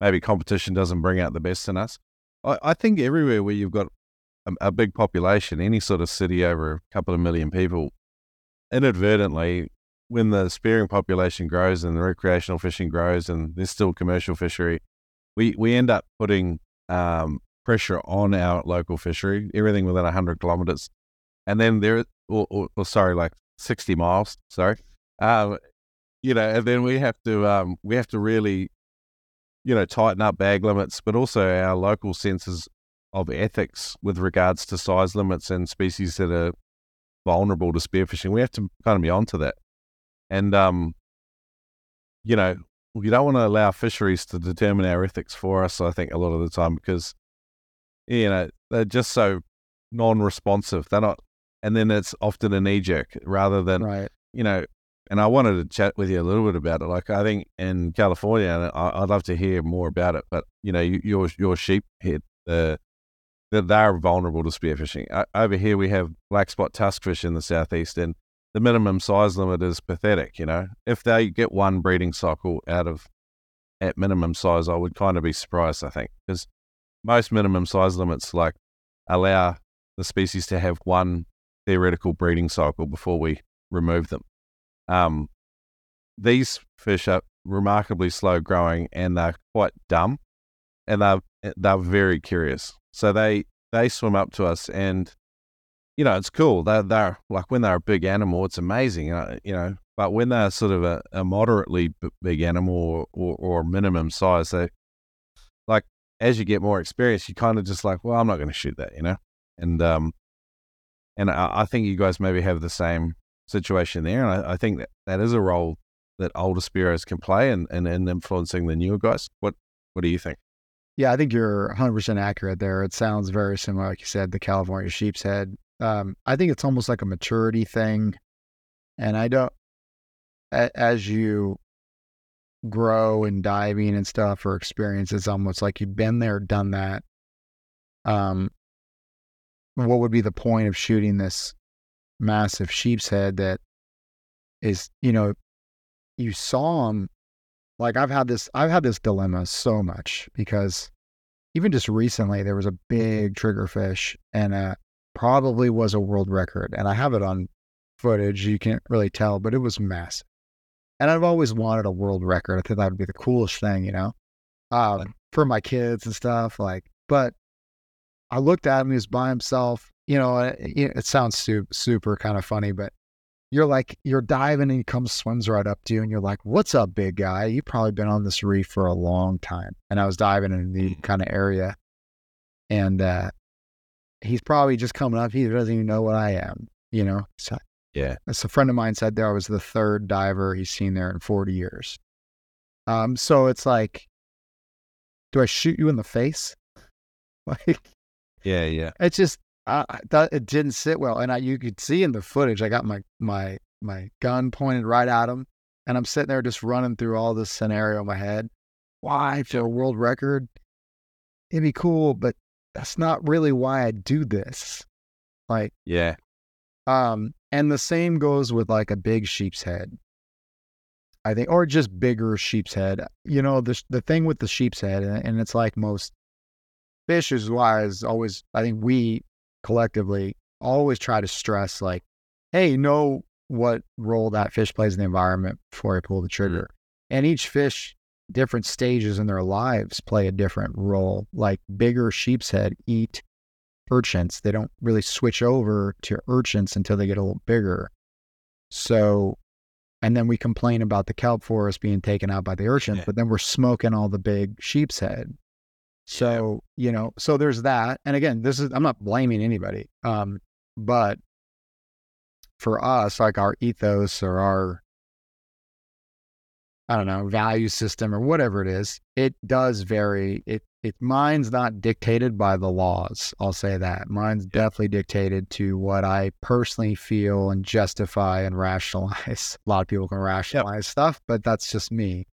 Speaker 2: maybe competition doesn't bring out the best in us. I, I think everywhere where you've got a, a, big population, any sort of city over a couple of million people, inadvertently, when the spearing population grows and the recreational fishing grows and there's still commercial fishery, we, we end up putting um, pressure on our local fishery, everything within 100 kilometers. And then there, or, or, or sorry, like 60 miles, sorry. Um, you know, and then we have to, um, we have to really, you know, tighten up bag limits, but also our local senses of ethics with regards to size limits and species that are vulnerable to spearfishing. We have to kind of be onto that. And, um, you know, we don't want to allow fisheries to determine our ethics for us, I think, a lot of the time, because you know, they're just so non-responsive. They're not, and then it's often a knee jerk rather than,
Speaker 1: right.
Speaker 2: you know. And I wanted to chat with you a little bit about it. Like I think in California, and I, would love to hear more about it. But you know, your your sheep head, uh, that they're vulnerable to spearfishing. Over here, we have black spot tuskfish in the southeast, and the minimum size limit is pathetic. You know, if they get one breeding cycle out of at minimum size, I would kind of be surprised. I think because most minimum size limits like allow the species to have one theoretical breeding cycle before we remove them. Um, these fish are remarkably slow growing and they're quite dumb and they're, they're very curious. So they, they swim up to us and, you know, it's cool. They're, they're like when they're a big animal, it's amazing, uh, you know, but when they're sort of a, a moderately big animal or, or, or minimum size, they as you get more experience, you kind of just like, well, I'm not going to shoot that, you know? And, um, and I, I, think you guys maybe have the same situation there. And I, I, think that that is a role that older Spearos can play in, in, in influencing the newer guys. What, what do you think?
Speaker 1: Yeah, I think you're 100% accurate there. It sounds very similar, like you said, the California sheep's head. Um, I think it's almost like a maturity thing. And I don't, as you grow and diving and stuff or experience. It's almost like you've been there, done that. Um, what would be the point of shooting this massive sheep's head that is, you know, you saw him. Like I've had this, I've had this dilemma so much because even just recently there was a big triggerfish and uh, probably was a world record, and I have it on footage. You can't really tell, but it was massive. And I've always wanted a world record. I think that would be the coolest thing, you know, uh, for my kids and stuff. Like, but I looked at him, he was by himself. You know, it, it sounds super, super kind of funny, but you're like, you're diving and he comes, swims right up to you, and you're like, What's up, big guy? You've probably been on this reef for a long time. And I was diving in the mm. kind of area. And uh, he's probably just coming up. He doesn't even know what I am, you know? So
Speaker 2: yeah.
Speaker 1: As a friend of mine said there, I was the third diver he's seen there in 40 years. Um, so it's like, do I shoot you in the face? like,
Speaker 2: yeah, yeah.
Speaker 1: It's just, I, I thought it didn't sit well. And I, you could see in the footage, I got my, my, my gun pointed right at him. And I'm sitting there just running through all this scenario in my head. Why for a world record? It'd be cool, but that's not really why I do this. Like,
Speaker 2: yeah.
Speaker 1: Um, and the same goes with like a big sheep's head. I think, or just bigger sheep's head. You know, the the thing with the sheep's head, and it's like most fishes wise, always. I think we collectively always try to stress like, hey, know what role that fish plays in the environment before I pull the mm-hmm. trigger. And each fish, different stages in their lives, play a different role. Like bigger sheep's head eat urchins. They don't really switch over to urchins until they get a little bigger. So and then we complain about the kelp forest being taken out by the urchins,
Speaker 2: Yeah.
Speaker 1: but then we're smoking all the big sheep's head. So, you know, so there's that. And again, this is I'm not blaming anybody. Um, but for us, like our ethos or our I don't know, value system or whatever it is, it does vary. It it mine's not dictated by the laws. I'll say that. Mine's definitely dictated to what I personally feel and justify and rationalize. A lot of people can rationalize stuff, but that's just me.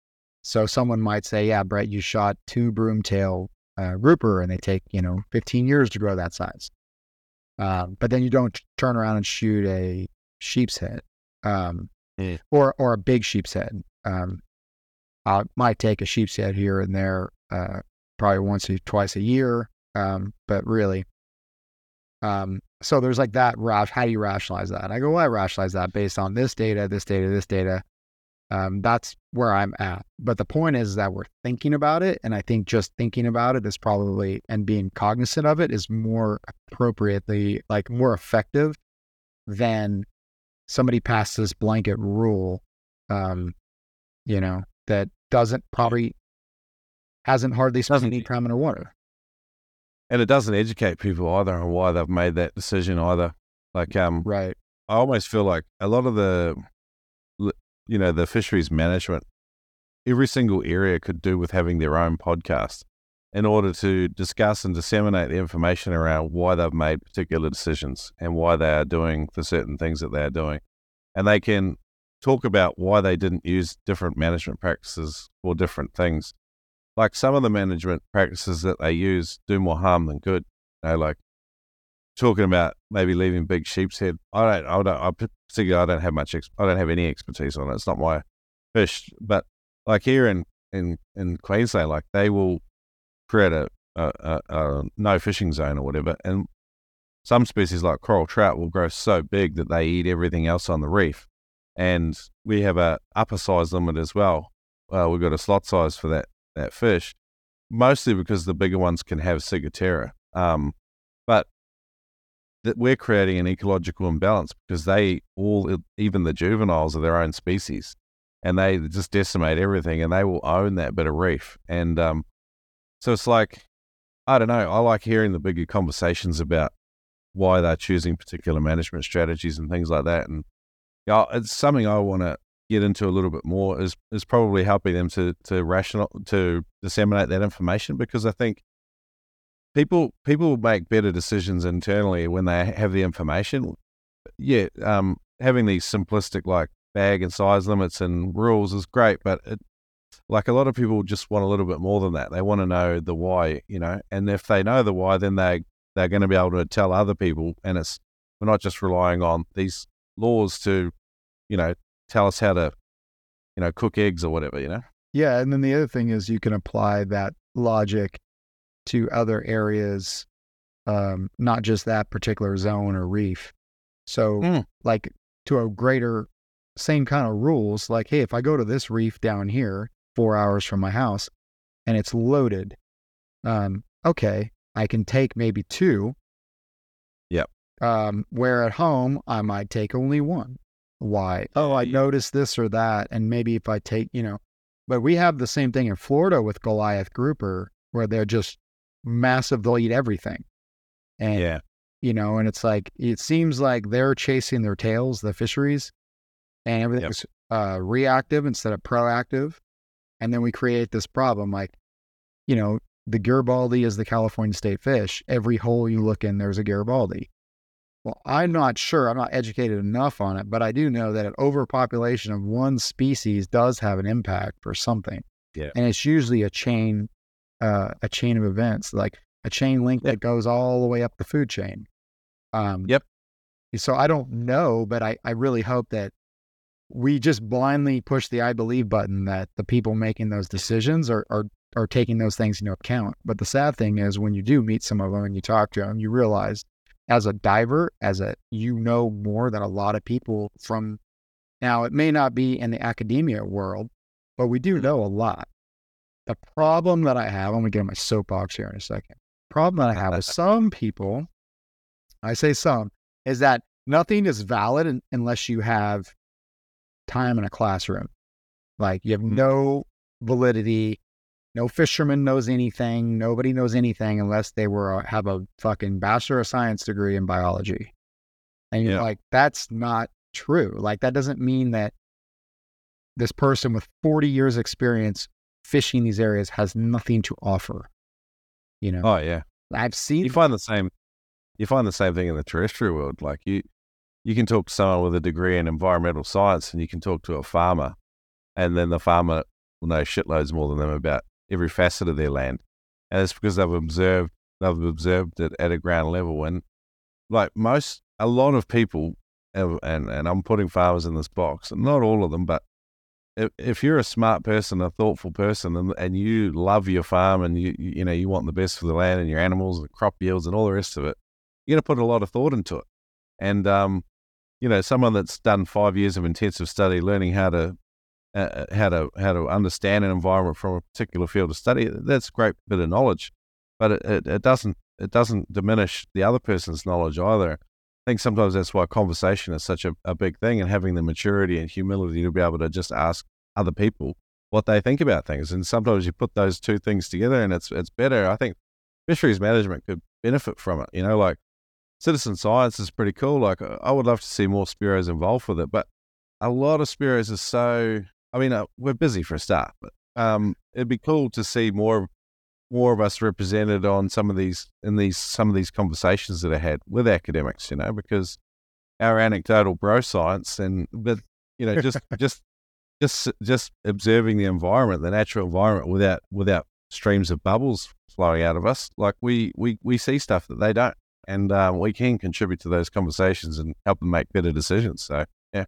Speaker 1: So someone might say, "Yeah, Brett, you shot two broomtail uh, grouper, and they take you know 15 years to grow that size." Um, but then you don't turn around and shoot a sheep's head, um,
Speaker 2: Yeah.
Speaker 1: or or a big sheep's head. Um, I might take a sheep's head here and there, uh, probably once or twice a year. Um, but really, um, so there's like that. How do you rationalize that? And I go, well, I rationalize that based on this data, this data, this data. Um, that's where I'm at. But the point is that we're thinking about it, and I think just thinking about it is probably and being cognizant of it is more appropriately, like more effective than somebody passed this blanket rule. Um, you know that doesn't probably hasn't hardly spent
Speaker 2: Doesn't-
Speaker 1: any time in water.
Speaker 2: and it doesn't educate people either on why they've made that decision either. Like, um,
Speaker 1: Right.
Speaker 2: I almost feel like a lot of the, you know, the fisheries management, every single area could do with having their own podcast in order to discuss and disseminate the information around why they've made particular decisions and why they are doing the certain things that they are doing. And they can talk about why they didn't use different management practices for different things. Like some of the management practices that they use do more harm than good. You know, like talking about maybe leaving big sheep's head. I don't, I don't, I particularly, I don't have much, I don't have any expertise on it. It's not my fish, but like here in, in, in Queensland, like they will create a, a, a, a no fishing zone or whatever. And some species like coral trout will grow so big that they eat everything else on the reef. And we have a upper size limit as well. Uh, we've got a slot size for that, that fish, mostly because the bigger ones can have ciguatera. Um, but that we're creating an ecological imbalance because they all, even the juveniles, are their own species, and they just decimate everything, and they will own that bit of reef. And um, so it's like, I don't know. I like hearing the bigger conversations about why they're choosing particular management strategies and things like that. And yeah, it's something I want to get into a little bit more. Is is probably helping them to to rational to disseminate that information because I think people people make better decisions internally when they have the information. Yeah, um, having these simplistic like bag and size limits and rules is great, but it, like a lot of people just want a little bit more than that. They want to know the why, you know, and if they know the why, then they they're going to be able to tell other people, and it's we're not just relying on these laws to, you know, tell us how to, you know, cook eggs or whatever, you know.
Speaker 1: Yeah, and then the other thing is you can apply that logic to other areas, um, not just that particular zone or reef. So,
Speaker 2: Mm.
Speaker 1: like to a greater, same kind of rules. Like, hey, if I go to this reef down here, four hours from my house, and it's loaded, um, okay, I can take maybe two.
Speaker 2: Yep.
Speaker 1: Um, where at home I might take only one. Why? Oh, I noticed this or that, and maybe if I take, you know, but we have the same thing in Florida with Goliath grouper, where they're just massive. They'll eat everything, and
Speaker 2: Yeah,
Speaker 1: you know, and it's like it seems like they're chasing their tails, the fisheries, and everything's uh, reactive instead of proactive, and then we create this problem. Like, you know, the Garibaldi is the California state fish. Every hole you look in, there's a Garibaldi. Well, I'm not sure. I'm not educated enough on it, but I do know that an overpopulation of one species does have an impact for something.
Speaker 2: Yeah.
Speaker 1: and it's usually a chain, uh, a chain of events, like a chain link
Speaker 2: Yep.
Speaker 1: that goes all the way up the food chain. Um,
Speaker 2: Yep.
Speaker 1: So I don't know, but I, I really hope that we just blindly push the I believe button that the people making those decisions are, are, are taking those things into account. But the sad thing is when you do meet some of them and you talk to them, you realize as a diver, as a, you know more than a lot of people from now, it may not be in the academia world, but we do know a lot. The problem that I have, I'm to get on my soapbox here in a second. Problem that I have with some people, I say some, is that nothing is valid un- unless you have time in a classroom. Like you have
Speaker 2: Mhm.
Speaker 1: no validity. No fisherman knows anything. Nobody knows anything unless they were uh, have a fucking bachelor of science degree in biology. And you're
Speaker 2: Yeah.
Speaker 1: like, that's not true. Like that doesn't mean that this person with 40 years experience fishing these areas has nothing to offer. You know,
Speaker 2: Oh yeah.
Speaker 1: I've seen
Speaker 2: You find the same. You find the same thing in the terrestrial world. Like you, you can talk to someone with a degree in environmental science, and you can talk to a farmer, and then the farmer will know shitloads more than them about every facet of their land, and it's because they've observed they've observed it at a ground level. And like most, a lot of people, and and I'm putting farmers in this box, and not all of them, but if, if you're a smart person, a thoughtful person, and, and you love your farm and you, you know you want the best for the land and your animals and crop yields and all the rest of it, you're going to put a lot of thought into it. And um, you know, someone that's done five years of intensive study, learning how to uh, how to how to understand an environment from a particular field of study, that's a great bit of knowledge. But it, it, it doesn't it doesn't diminish the other person's knowledge either. I think sometimes that's why conversation is such a, a big thing and having the maturity and humility to be able to just ask other people what they think about things. And sometimes you put those two things together and it's it's better. I think fisheries management could benefit from it. You know, like citizen science is pretty cool. Like I I would love to see more Spearos involved with it, but a lot of Spearos are so. I mean, uh, we're busy for a start, but um, it'd be cool to see more more of us represented on some of these in these some of these conversations that are had with academics. You know, because our anecdotal bro science and but you know just just just just observing the environment, the natural environment, without without streams of bubbles flowing out of us. Like we we we see stuff that they don't, and um, we can contribute to those conversations and help them make better decisions. So yeah,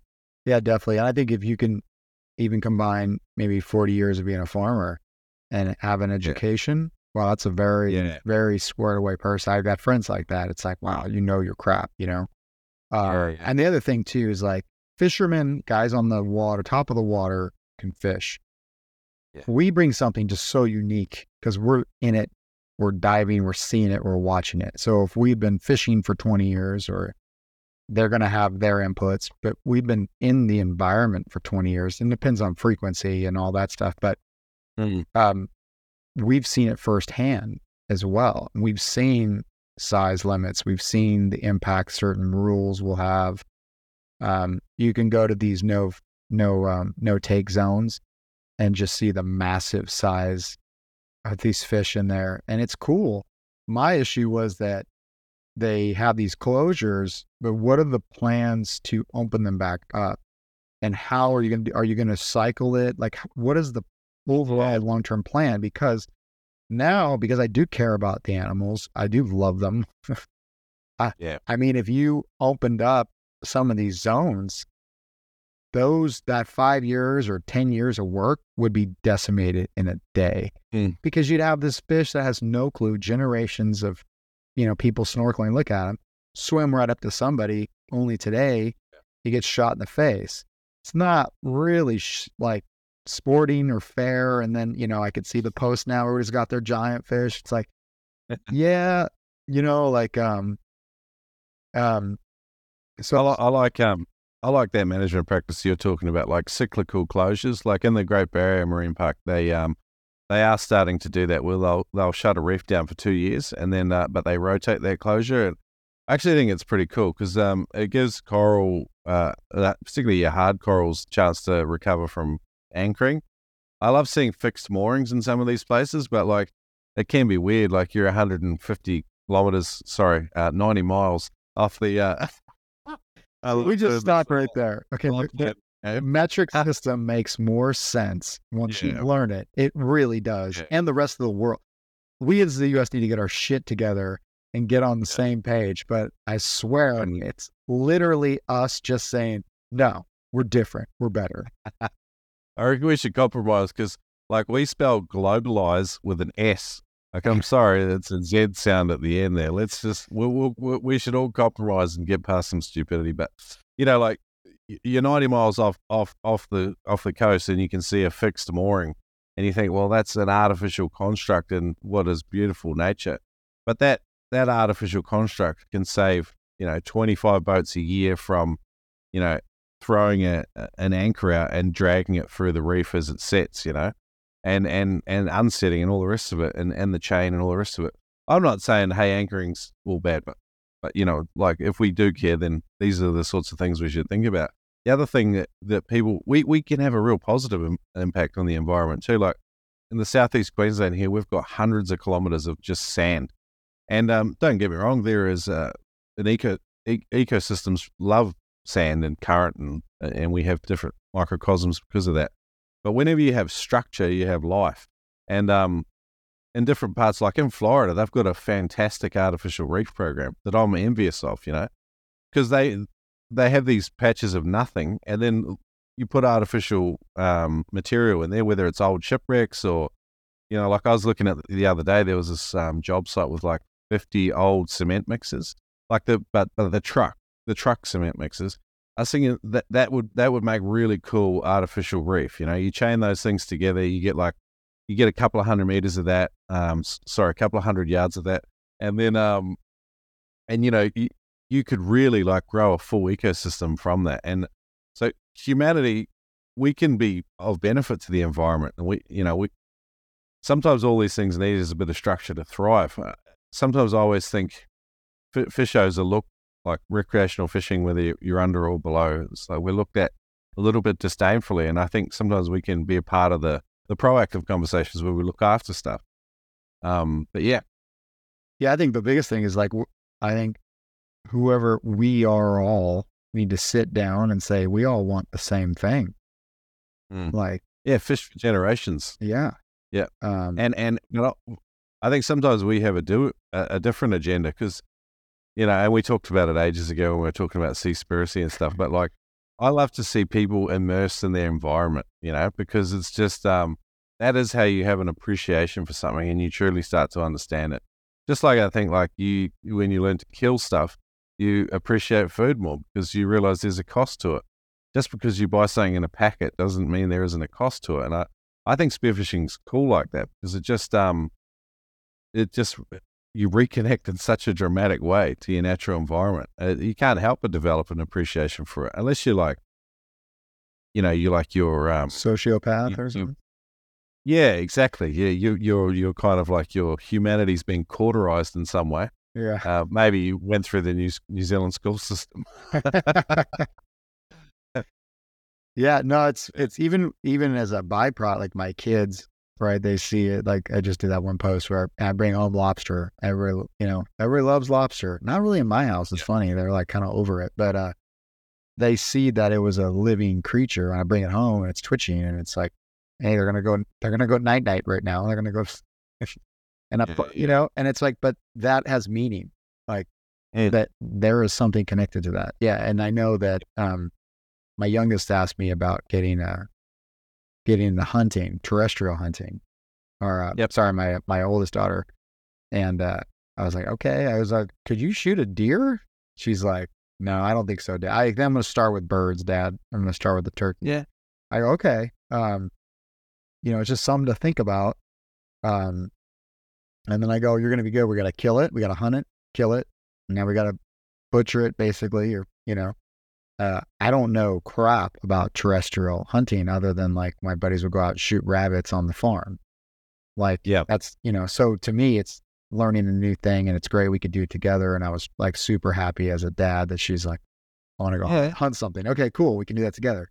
Speaker 1: Yeah, definitely. And I think if you can even combine maybe 40 years of being a farmer and have an education, well, that's a very,
Speaker 2: Yeah.
Speaker 1: very squared away person. I've got friends like that. It's like, wow, you know your crap, you know? Uh,
Speaker 2: Yeah, yeah.
Speaker 1: And the other thing too is like fishermen, guys on the water, top of the water can fish.
Speaker 2: Yeah.
Speaker 1: We bring something just so unique because we're in it, we're diving, we're seeing it, we're watching it. So if we've been fishing for 20 years or they're going to have their inputs, but we've been in the environment for 20 years. And it depends on frequency and all that stuff. But um, we've seen it firsthand as well. We've seen size limits. We've seen the impact certain rules will have. Um, you can go to these no no um, no take zones and just see the massive size of these fish in there, and it's cool. My issue was that they have these closures, but what are the plans to open them back up? And how are you going to are you going to cycle it? Like, what is the overall long term plan? Because now, because I do care about the animals, I do love them. I,
Speaker 2: Yeah.
Speaker 1: I mean, if you opened up some of these zones, those that five years or 10 years of work would be decimated in a day
Speaker 2: Mm.
Speaker 1: because you'd have this fish that has no clue, generations of, you know, people snorkeling, look at him, swim right up to somebody. Only today, he gets shot in the face. It's not really sh- like sporting or fair. And then, you know, I could see the post now everybody's got their giant fish. It's like, yeah, you know, like, um, um, so
Speaker 2: I, li- I like um I like that management practice you're talking about, like cyclical closures. Like in the Great Barrier Marine Park, they um they are starting to do that. Where they'll they'll shut a reef down for two years, and then uh, but they rotate their closure. And I actually think it's pretty cool because um it gives coral, uh, that, particularly your hard corals, chance to recover from anchoring. I love seeing fixed moorings in some of these places, but like it can be weird. Like you're 150 kilometers, sorry, uh, 90 miles off the. Uh,
Speaker 1: we just stopped right there. Okay. The-
Speaker 2: the
Speaker 1: metric ah. system makes more sense once
Speaker 2: Yeah.
Speaker 1: you learn it. It really does.
Speaker 2: Yeah.
Speaker 1: And the rest of the world. We as the US need to get our shit together and get on the same page. But I swear
Speaker 2: And-
Speaker 1: it's literally us just saying, no, we're different. We're better.
Speaker 2: I reckon we should compromise because, like, we spell globalize with an S. Like, I'm sorry, it's a Z sound at the end there. Let's just, we we we should all compromise and get past some stupidity. But, you know, like, you're 90 miles off, off, off the, off the coast and you can see a fixed mooring and you think, well, that's an artificial construct in what is beautiful nature. But that, that artificial construct can save, you know, 25 boats a year from, you know, throwing a, an anchor out and dragging it through the reef as it sets, you know, and and and unsetting and all the rest of it, and and the chain and all the rest of it. I'm not saying hey anchoring's all bad, but but you know, like if we do care, then these are the sorts of things we should think about. The other thing that, that people we, we can have a real positive Im- impact on the environment too. Like in the southeast Queensland here, we've got hundreds of kilometres of just sand, and um, don't get me wrong, there is uh, an eco e- ecosystems love sand and current, and and we have different microcosms because of that. But whenever you have structure, you have life, and um, in different parts, like in Florida, they've got a fantastic artificial reef program that I'm envious of, you know, because they they have these patches of nothing, and then you put artificial um, material in there, whether it's old shipwrecks or, you know, like I was looking at the other day, there was this um, job site with like 50 old cement mixers, like the but, but the truck, the truck cement mixers. I was thinking that that would that would make really cool artificial reef. You know, you chain those things together, you get like you get a couple of hundred meters of that. Um, sorry, a couple of hundred yards of that, and then um, and you know you, you could really like grow a full ecosystem from that. And so humanity, we can be of benefit to the environment, and we you know we sometimes all these things need is a bit of structure to thrive. Uh, sometimes I always think f- fishers are looked like recreational fishing, whether you're under or below. So we're looked at a little bit disdainfully, and I think sometimes we can be a part of the the proactive conversations where we look after stuff. Um, but yeah,
Speaker 1: Yeah, I think the biggest thing is like I think whoever we are all need to sit down and say we all want the same thing.
Speaker 2: Mm.
Speaker 1: Like,
Speaker 2: yeah, fish for generations,
Speaker 1: yeah,
Speaker 2: Yeah.
Speaker 1: um,
Speaker 2: and and you know, I think sometimes we have a do a, a different agenda because you know, and we talked about it ages ago when we were talking about sea seaspiracy and stuff. But like, I love to see people immersed in their environment, you know, because it's just um, that is how you have an appreciation for something and you truly start to understand it. Just like I think, like you, when you learn to kill stuff, you appreciate food more because you realize there's a cost to it. Just because you buy something in a packet doesn't mean there isn't a cost to it. And I, I think spearfishing's cool like that because it just, um, it just you reconnect in such a dramatic way to your natural environment. Uh, you can't help but develop an appreciation for it, unless you're like, you know, you like your um,
Speaker 1: sociopath
Speaker 2: you-
Speaker 1: or something.
Speaker 2: Yeah, exactly. Yeah, you you're you're kind of like your humanity's been cauterized in some way.
Speaker 1: Yeah.
Speaker 2: Uh, maybe you went through the New New Zealand school system.
Speaker 1: yeah, no, it's it's even even as a byproduct, like my kids, right? They see it. Like I just did that one post where I bring home lobster. Every you know, everybody loves lobster. Not really in my house. It's funny. They're like kind of over it, but uh, they see that it was a living creature. And I bring it home and it's twitching, and it's like, hey, they're gonna go. They're gonna go night night right now. They're gonna go. And I,
Speaker 2: Yeah,
Speaker 1: you know, and it's like, but that has meaning. Like
Speaker 2: Yeah.
Speaker 1: that there is something connected to that. Yeah, and I know that um, my youngest asked me about getting a, getting into hunting, terrestrial hunting, or uh,
Speaker 2: Yep.
Speaker 1: sorry, my my oldest daughter, and uh, I was like, okay. I was like, could you shoot a deer? She's like, no, I don't think so, Dad. I, I'm going to start with birds, Dad. I'm going to start with the turkey.
Speaker 2: Yeah.
Speaker 1: I go, okay. Um, you know, it's just something to think about. Um, and then I go, you're going to be good. We got to kill it. We got to hunt it, kill it. And now we got to butcher it basically, or, you know, uh, I don't know crap about terrestrial hunting other than like my buddies would go out and shoot rabbits on the farm. Like,
Speaker 2: Yeah.
Speaker 1: that's, you know, so to me, it's learning a new thing and it's great. We could do it together. And I was like super happy as a dad that she's like, I want to go
Speaker 2: Yeah.
Speaker 1: hunt something. Okay, cool. We can do that together.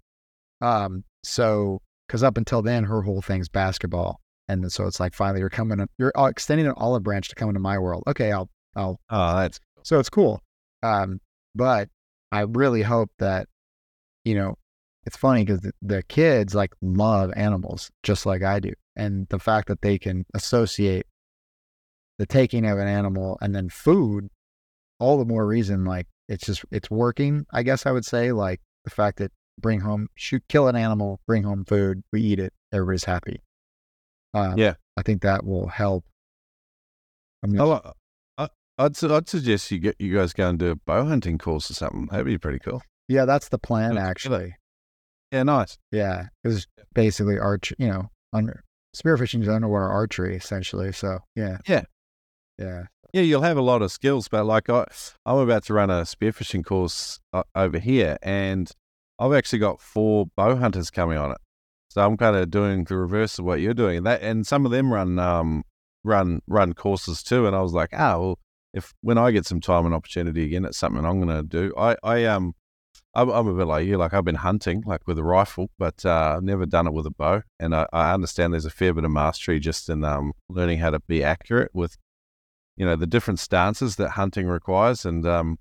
Speaker 1: Um, so, cause up until then, her whole thing's basketball. And so it's like finally you're coming, you're uh, extending an olive branch to come into my world. Okay, I'll, I'll
Speaker 2: Oh, that's
Speaker 1: so it's cool. Um, but I really hope that, you know, it's funny because the, the kids like love animals just like I do. And the fact that they can associate the taking of an animal and then food, all the more reason like it's just, it's working, I guess I would say. Like the fact that bring home, shoot, kill an animal, bring home food, we eat it, everybody's happy. Um,
Speaker 2: Yeah.
Speaker 1: I think that will help. I mean,
Speaker 2: Oh, I, I'd su- I'd suggest you get you guys go and do a bow hunting course or something. That'd be pretty cool.
Speaker 1: yeah, that's the plan
Speaker 2: That's good.
Speaker 1: actually.
Speaker 2: Yeah, nice.
Speaker 1: Yeah, it was basically arch, you know, under spearfishing is underwater archery essentially. So yeah,
Speaker 2: Yeah.
Speaker 1: yeah,
Speaker 2: Yeah, you'll have a lot of skills, but like I, I'm about to run a spearfishing course uh, over here, and I've actually got four bow hunters coming on it. So I'm kind of doing the reverse of what you're doing. And that and some of them run um run run courses too. And I was like, ah, well, if when I get some time and opportunity again, it's something I'm going to do. I I um I'm, I'm, a bit like you. Like I've been hunting like with a rifle, but uh, I've never done it with a bow. And I, I understand there's a fair bit of mastery just in um learning how to be accurate with you know the different stances that hunting requires. And um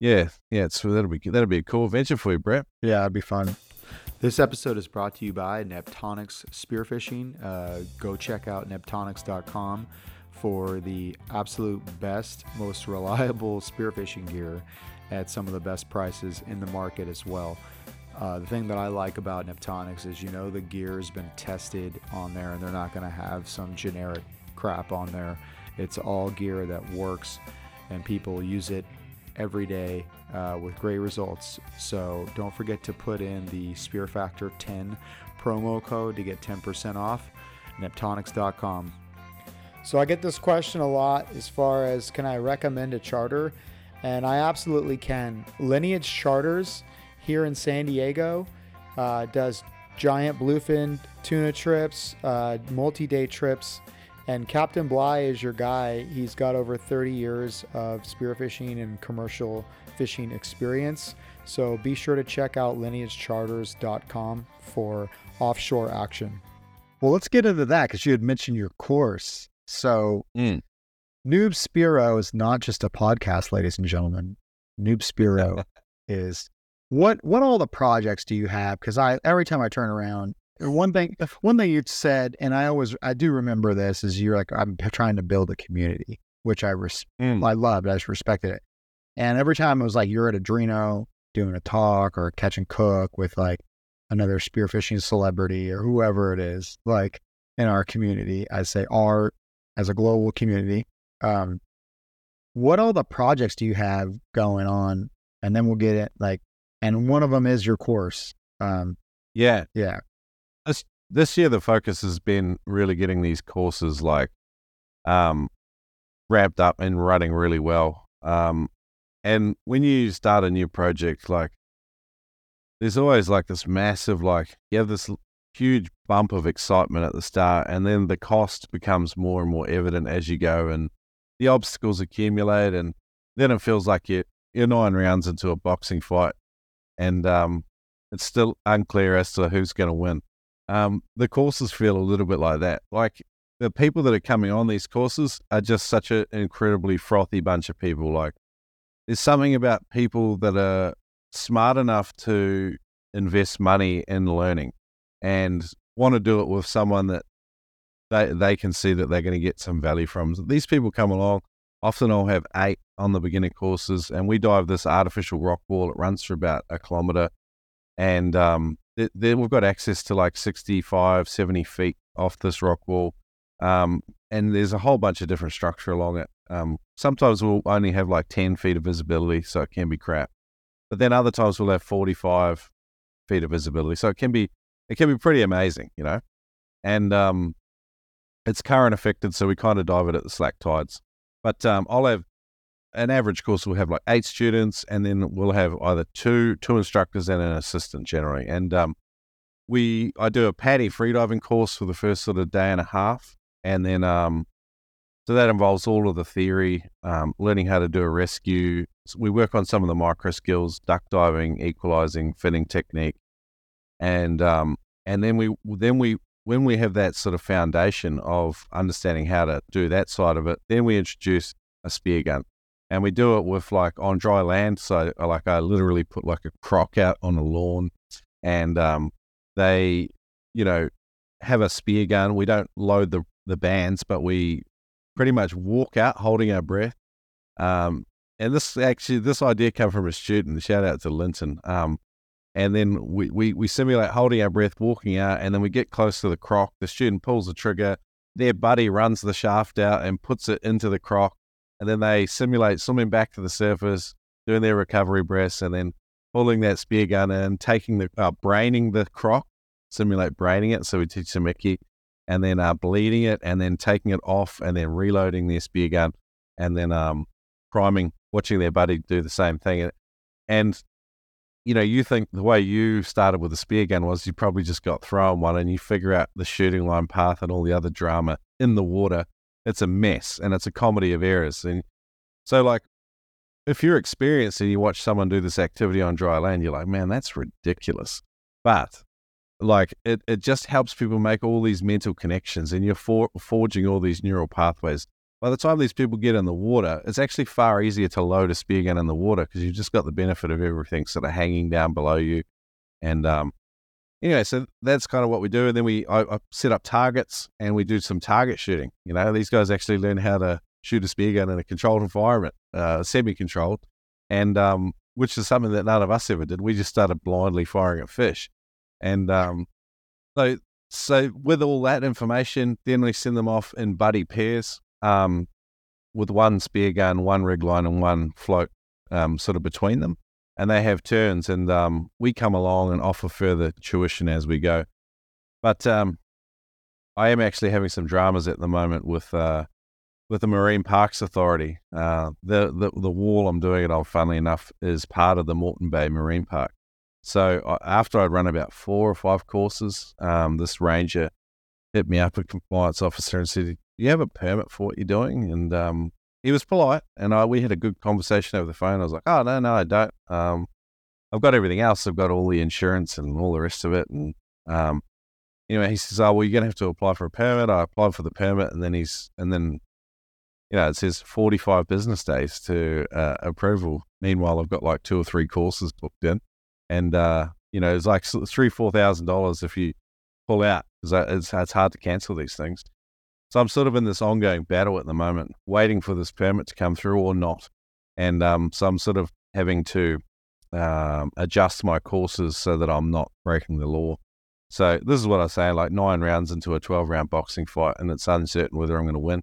Speaker 2: yeah, yeah, so that'll be that'll be a cool adventure for you, Brett.
Speaker 1: Yeah, it'd be fun. This episode is brought to you by Neptonics Spearfishing. Uh, go check out neptonics.com for the absolute best, most reliable spearfishing gear at some of the best prices in the market as well. Uh, the thing that I like about Neptonics is you know the gear has been tested on there and they're not going to have some generic crap on there. It's all gear that works and people use it every day uh, with great results. So don't forget to put in the Spear Factor 10 promo code to get 10% off. Neptonics.com. So I get this question a lot as far as can I recommend a charter? And I absolutely can. Lineage Charters here in San Diego uh, does giant bluefin tuna trips, uh, multi day trips and Captain Bly is your guy. He's got over 30 years of spearfishing and commercial fishing experience. So be sure to check out lineagecharters.com for offshore action. Well, let's get into that because you had mentioned your course. So, mm. Noob Spearo is not just a podcast, ladies and gentlemen. Noob Spearo is what what all the projects do you have? Because I every time I turn around, one thing, one thing you said, and I always, I do remember this, is you're like, I'm trying to build a community, which I res- mm. I loved. I just respected it. And every time it was like you're at Adreno doing a talk or catch and cook with like another spearfishing celebrity or whoever it is, like in our community, I say our as a global community. Um, what all the projects do you have going on? And then we'll get it like, and one of them is your course. Um,
Speaker 2: yeah,
Speaker 1: yeah
Speaker 2: this this year the focus has been really getting these courses like um wrapped up and running really well. Um and when you start a new project, like there's always like this massive like you have this huge bump of excitement at the start and then the cost becomes more and more evident as you go and the obstacles accumulate and then it feels like you you're nine rounds into a boxing fight and um it's still unclear as to who's going to win. Um, the courses feel a little bit like that. Like the people that are coming on these courses are just such an incredibly frothy bunch of people. Like there's something about people that are smart enough to invest money in learning and want to do it with someone that they they can see that they're going to get some value from. These people come along. Often I'll have eight on the beginner courses, and we dive this artificial rock wall. It runs for about a kilometer, and um, then we've got access to like 65, 70 feet off this rock wall. Um, and there's a whole bunch of different structure along it. Um, sometimes we'll only have like 10 feet of visibility, so it can be crap. But then other times we'll have 45 feet of visibility. So it can be, it can be pretty amazing, you know? And, um, it's current affected, so we kind of dive it at the slack tides. But, um, I'll have an average course will have like eight students, and then we'll have either two two instructors and an assistant generally. And um, we I do a PADI freediving course for the first sort of day and a half, and then um, so that involves all of the theory, um, learning how to do a rescue. So we work on some of the micro skills, duck diving, equalizing, finning technique, and um, and then we then we when we have that sort of foundation of understanding how to do that side of it, then we introduce a spear gun and we do it with like on dry land. So like I literally put like a croc out on a lawn, and um, they, you know, have a spear gun. We don't load the the bands, but we pretty much walk out holding our breath. Um, and this actually this idea came from a student. Shout out to Linton. Um, and then we, we we simulate holding our breath, walking out, and then we get close to the croc. The student pulls the trigger. Their buddy runs the shaft out and puts it into the croc and then they simulate swimming back to the surface, doing their recovery breaths, and then pulling that spear gun and taking the uh, braining the croc, simulate braining it. So we teach them Mickey, and then uh, bleeding it, and then taking it off, and then reloading their spear gun, and then um, priming, watching their buddy do the same thing. And you know, you think the way you started with the spear gun was you probably just got thrown one and you figure out the shooting line path and all the other drama in the water. It's a mess and it's a comedy of errors. And so, like, if you're experienced and you watch someone do this activity on dry land, you're like, man, that's ridiculous. But like, it, it just helps people make all these mental connections and you're for, forging all these neural pathways. By the time these people get in the water, it's actually far easier to load a spear gun in the water because you've just got the benefit of everything sort of hanging down below you. And um, anyway, so that's kind of what we do. And then we I, I set up targets and we do some target shooting. You know, these guys actually learn how to shoot a spear gun in a controlled environment, uh, semi-controlled, and um, which is something that none of us ever did. We just started blindly firing at fish, and um, so so with all that information, then we send them off in buddy pairs, um, with one spear gun, one rig line, and one float, um, sort of between them, and they have turns, and um, we come along and offer further tuition as we go. But um, I am actually having some dramas at the moment with uh, with the Marine Parks Authority. Uh, the, the the wall I'm doing it on, funnily enough, is part of the Moreton Bay Marine Park. So uh, after I'd run about four or five courses, um, this ranger hit me up, a compliance officer, and said, "Do you have a permit for what you're doing?" And um, he was polite, and I, we had a good conversation over the phone. I was like, "Oh no, no, I don't. Um, I've got everything else. I've got all the insurance and all the rest of it." And um, anyway, he says, "Oh, well, you're gonna have to apply for a permit." I applied for the permit, and then he's and then you know, it says 45 business days to uh, approval. Meanwhile, I've got like two or three courses booked in. And, uh, you know, it's like three, $4,000 if you pull out because it's, it's hard to cancel these things. So I'm sort of in this ongoing battle at the moment, waiting for this permit to come through or not. And um, so I'm sort of having to um, adjust my courses so that I'm not breaking the law. So this is what I say: like nine rounds into a 12 round boxing fight, and it's uncertain whether I'm going to win.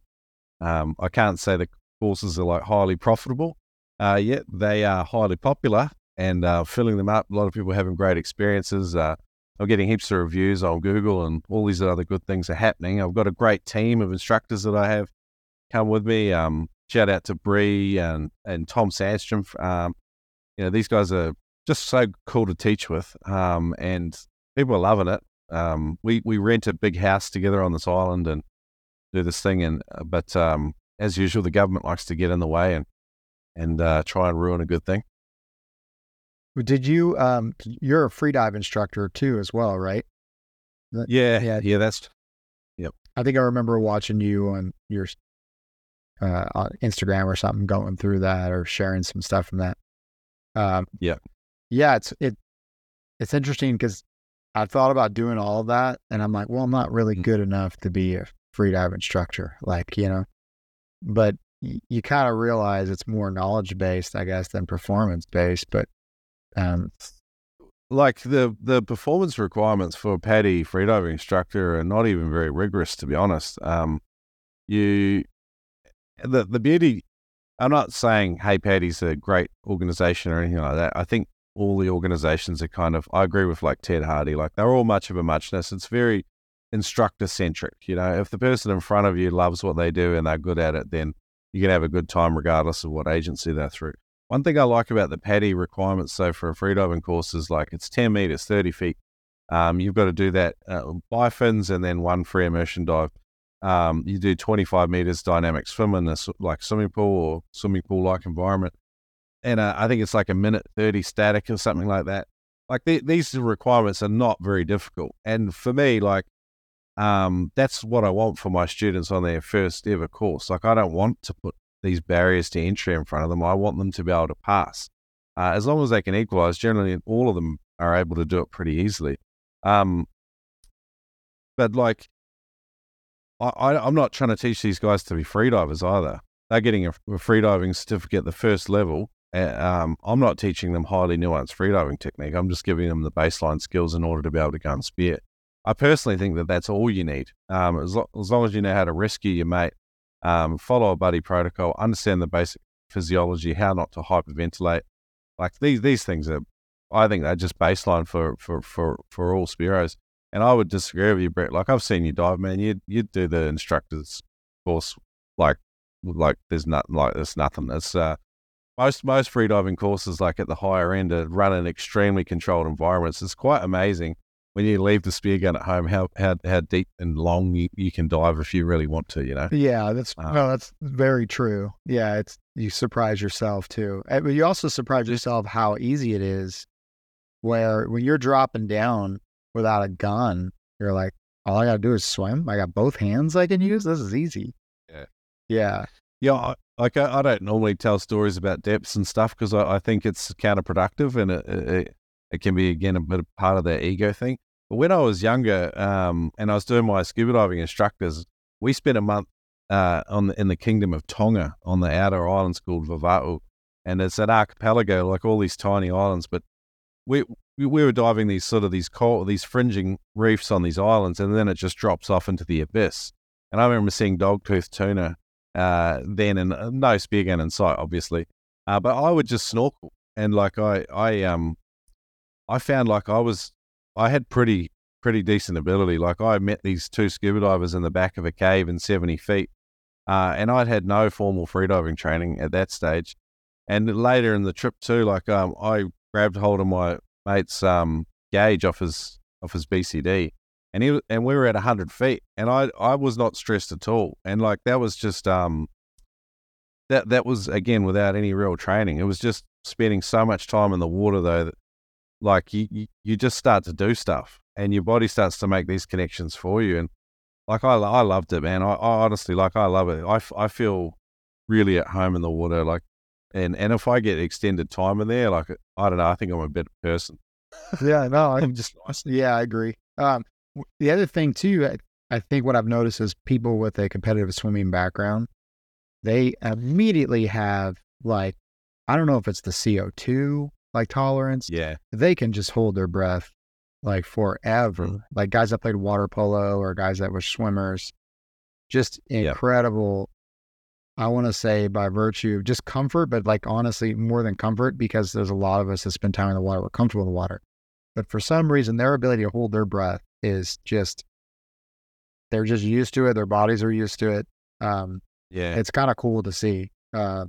Speaker 2: Um, I can't say the courses are like highly profitable uh, yet. They are highly popular and uh, filling them up. A lot of people having great experiences. Uh, I'm getting heaps of reviews on Google, and all these other good things are happening. I've got a great team of instructors that I have come with me. Um, shout out to Bree and and Tom Sandstrom. Um, you know, these guys are just so cool to teach with, um, and people are loving it. Um, we we rent a big house together on this island, and do this thing. And uh, but um, as usual, the government likes to get in the way and and uh, try and ruin a good thing.
Speaker 1: Did you? Um, you're a freedive instructor too, as well, right?
Speaker 2: Yeah, yeah, yeah. That's yep.
Speaker 1: I think I remember watching you on your uh, on Instagram or something, going through that or sharing some stuff from that.
Speaker 2: Um, yeah,
Speaker 1: yeah. It's it. It's interesting because I thought about doing all of that, and I'm like, well, I'm not really mm. good enough to be a freedive instructor, like, you know, but y- you kind of realize it's more knowledge based, I guess, than performance based. But, um,
Speaker 2: like the the performance requirements for a PADI freediving instructor are not even very rigorous, to be honest. Um, you the the beauty. I'm not saying Hey PADI's a great organization or anything like that. I think all the organizations are kind of. I agree with like Ted Harty. Like they're all much of a muchness. It's very instructor centric. You know, if the person in front of you loves what they do and they're good at it, then you can have a good time regardless of what agency they're through. One thing I like about the PADI requirements, so for a freediving course, is like it's 10 meters, 30 feet. Um, you've got to do that uh, bi fins and then one free immersion dive. Um, you do 25 meters dynamic swim in this like swimming pool or swimming pool like environment. And uh, I think it's like a minute 30 static or something like that. Like these requirements are not very difficult. And for me, like um, that's what I want for my students on their first ever course. Like, I don't want to put these barriers to entry in front of them. I want them to be able to pass. Uh, as long as they can equalize, generally all of them are able to do it pretty easily. Um, but like, I, am not trying to teach these guys to be freedivers either. They're getting a, a freediving certificate at the first level. Um, I'm not teaching them highly nuanced freediving technique. I'm just giving them the baseline skills in order to be able to go and spear. I personally think that that's all you need. Um, as, lo- as long as you know how to rescue your mate, um, follow a buddy protocol, understand the basic physiology, how not to hyperventilate. Like these these things are, I think they're just baseline for for for for all Spearos. And I would disagree with you, Brett. Like I've seen you dive, man. You'd you'd do the instructor's course like like there's nothing like there's nothing. It's uh most most freediving courses, like at the higher end, are run in extremely controlled environments. It's quite amazing when you leave the spear gun at home how how, how deep and long you, you can dive if you really want to. You know.
Speaker 1: Yeah, that's uh, no, that's very true. Yeah, it's you surprise yourself too, eh, but you also surprise yourself how easy it is. Where when you're dropping down without a gun, you're like, all I got to do is swim. I got both hands I can use. This is easy.
Speaker 2: Yeah.
Speaker 1: Yeah.
Speaker 2: Yeah. Like I, I don't normally tell stories about depths and stuff because I, I, think it's counterproductive and it, it, it, can be again a bit of part of their ego thing. But when I was younger um, and I was doing my scuba diving instructors, we spent a month uh, on the, in the kingdom of Tonga on the outer islands called Vava'u, and it's an archipelago like all these tiny islands. But we we were diving these sort of these coral, these fringing reefs on these islands, and then it just drops off into the abyss. And I remember seeing dogtooth tuna uh, then, and uh, no spear gun in sight, obviously. Uh, but I would just snorkel, and like I, I, um, I found like I was, I had pretty, pretty decent ability. Like I met these two scuba divers in the back of a cave in seventy feet, uh, and I'd had no formal freediving training at that stage. And later in the trip too, like um, I grabbed hold of my mate's um, gauge off his off his BCD, and he and we were at hundred feet, and I I was not stressed at all, and like that was just um that that was again without any real training. It was just spending so much time in the water though that like you you, just start to do stuff, and your body starts to make these connections for you, and like I I loved it, man. I, I honestly like I love it. I I feel really at home in the water, like and and if I get extended time in there, like I don't know, I think I'm a better person.
Speaker 1: yeah, no, I'm just yeah, I agree. Um, the other thing too, I, I think what I've noticed is people with a competitive swimming background, they immediately have like, I don't know if it's the CO two like tolerance.
Speaker 2: Yeah,
Speaker 1: they can just hold their breath like forever. Mm-hmm. Like guys that played water polo or guys that were swimmers, just incredible I want to say by virtue of just comfort, but like honestly, more than comfort, because there's a lot of us that spend time in the water, we're comfortable in the water. But for some reason, their ability to hold their breath is just, they're just used to it. Their bodies are used to it. Um,
Speaker 2: yeah.
Speaker 1: It's kind of cool to see. Uh,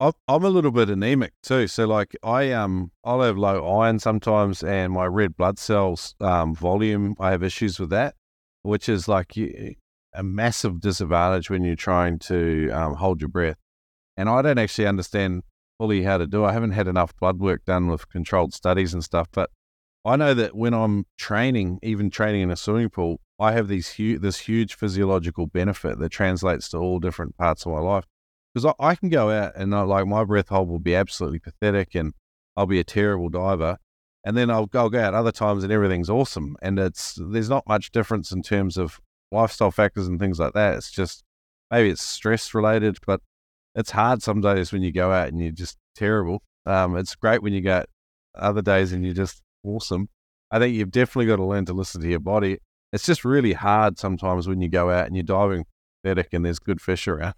Speaker 2: I'm a little bit anemic too. So like I um I'll have low iron sometimes and my red blood cells um volume I have issues with that, which is like a massive disadvantage when you're trying to um, hold your breath. And I don't actually understand fully how to do. It. I haven't had enough blood work done with controlled studies and stuff, but I know that when I'm training, even training in a swimming pool, I have these hu- this huge physiological benefit that translates to all different parts of my life. Because I, I, can go out and I, like my breath hold will be absolutely pathetic, and I'll be a terrible diver. And then I'll, I'll go out other times and everything's awesome, and it's there's not much difference in terms of lifestyle factors and things like that. It's just maybe it's stress related, but it's hard some days when you go out and you're just terrible. Um, it's great when you go other days and you're just awesome. I think you've definitely got to learn to listen to your body. It's just really hard sometimes when you go out and you're diving pathetic and there's good fish around.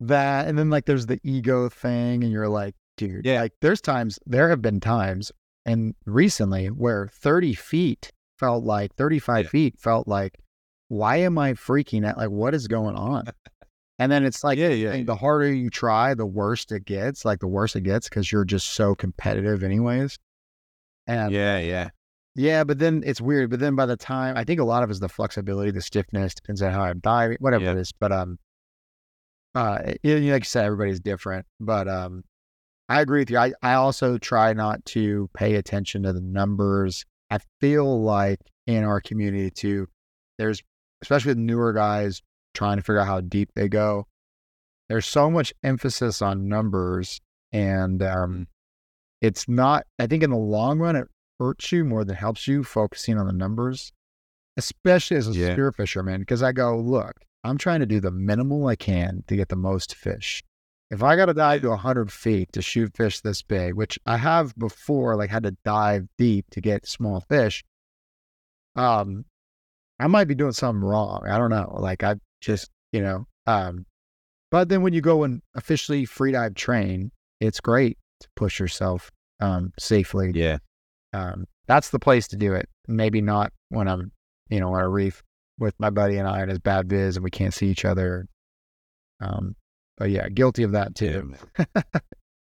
Speaker 1: That and then like there's the ego thing and you're like, dude,
Speaker 2: yeah.
Speaker 1: Like there's times there have been times and recently where 30 feet felt like 35 yeah. feet felt like why am I freaking out? Like, what is going on? And then it's like,
Speaker 2: yeah, yeah.
Speaker 1: The harder you try, the worse it gets. Like the worse it gets because you're just so competitive, anyways. And
Speaker 2: yeah, yeah,
Speaker 1: yeah. But then it's weird. But then by the time I think a lot of it is the flexibility, the stiffness, depends on how I'm diving, whatever yeah. it is. But um, uh, it, like you said, everybody's different. But um, I agree with you. I I also try not to pay attention to the numbers. I feel like in our community too, there's especially with newer guys trying to figure out how deep they go. There's so much emphasis on numbers, and um, it's not. I think in the long run, it hurts you more than helps you focusing on the numbers, especially as a yeah. spear fisherman. Because I go, look, I'm trying to do the minimal I can to get the most fish. If I got to dive to 100 feet to shoot fish this big, which I have before, like had to dive deep to get small fish, um, I might be doing something wrong. I don't know. Like I just, you know, um, but then when you go and officially free dive train, it's great to push yourself um, safely.
Speaker 2: Yeah.
Speaker 1: Um, that's the place to do it. Maybe not when I'm, you know, on a reef with my buddy and I and his bad viz and we can't see each other. Um, But yeah, guilty of that too.
Speaker 2: man.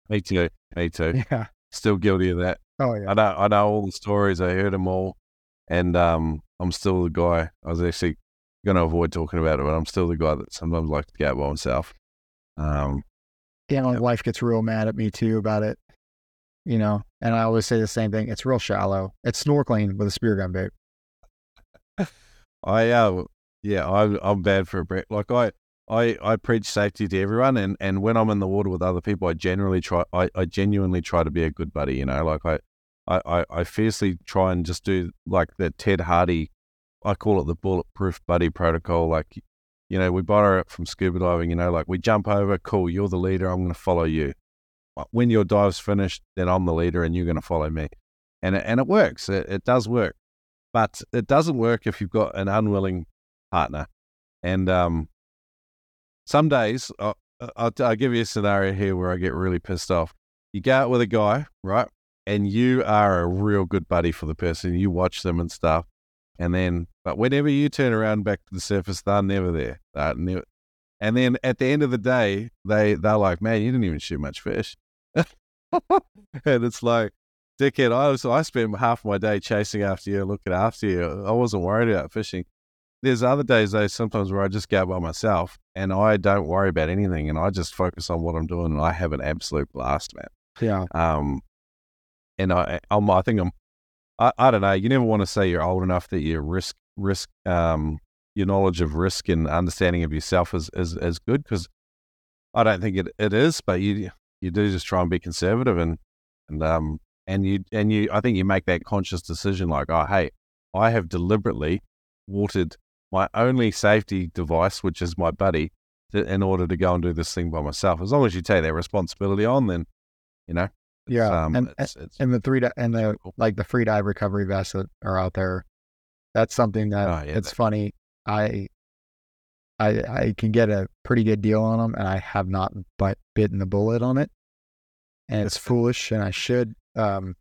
Speaker 2: me too. Me too.
Speaker 1: Yeah.
Speaker 2: Still guilty of that.
Speaker 1: Oh yeah.
Speaker 2: I know. I know all the stories. I heard them all, and um, I'm still the guy. I was actually going to avoid talking about it, but I'm still the guy that sometimes likes to go out by himself. Um,
Speaker 1: Yeah, my wife gets real mad at me too about it. You know, and I always say the same thing. It's real shallow. It's snorkeling with a spear gun, babe.
Speaker 2: I uh, yeah, I'm I'm bad for a break. Like I. I, I preach safety to everyone and, and when I'm in the water with other people I generally try I, I genuinely try to be a good buddy, you know, like I, I, I, fiercely try and just do like the Ted Harty I call it the bulletproof buddy protocol. Like you know, we borrow it from scuba diving, you know, like we jump over, cool, you're the leader, I'm gonna follow you. When your dive's finished, then I'm the leader and you're gonna follow me. And it, and it works. It, it does work. But it doesn't work if you've got an unwilling partner. And um some days, I'll, I'll, I'll give you a scenario here where I get really pissed off. You go out with a guy, right? And you are a real good buddy for the person. You watch them and stuff. And then, but whenever you turn around back to the surface, they're never there. They're never, and then at the end of the day, they, they're like, man, you didn't even shoot much fish. and it's like, dickhead, I, was, I spent half my day chasing after you, looking after you. I wasn't worried about fishing there's other days though sometimes where I just go by myself and I don't worry about anything and I just focus on what I'm doing and I have an absolute blast, man.
Speaker 1: Yeah.
Speaker 2: Um, and I, I'm, I think I'm, I, I don't know. You never want to say you're old enough that your risk, risk, um, your knowledge of risk and understanding of yourself is is, is good because I don't think it, it is, but you you do just try and be conservative and and um and you and you I think you make that conscious decision like oh hey I have deliberately watered my only safety device, which is my buddy, to, in order to go and do this thing by myself. As long as you take that responsibility on, then you know.
Speaker 1: Yeah,
Speaker 2: um,
Speaker 1: and
Speaker 2: it's, it's,
Speaker 1: and the three di- and the like the free dive recovery vests that are out there. That's something that
Speaker 2: Oh, yeah,
Speaker 1: it's
Speaker 2: that-
Speaker 1: funny. I I I can get a pretty good deal on them, and I have not bite, bitten the bullet on it, and it's foolish, and I should. Um,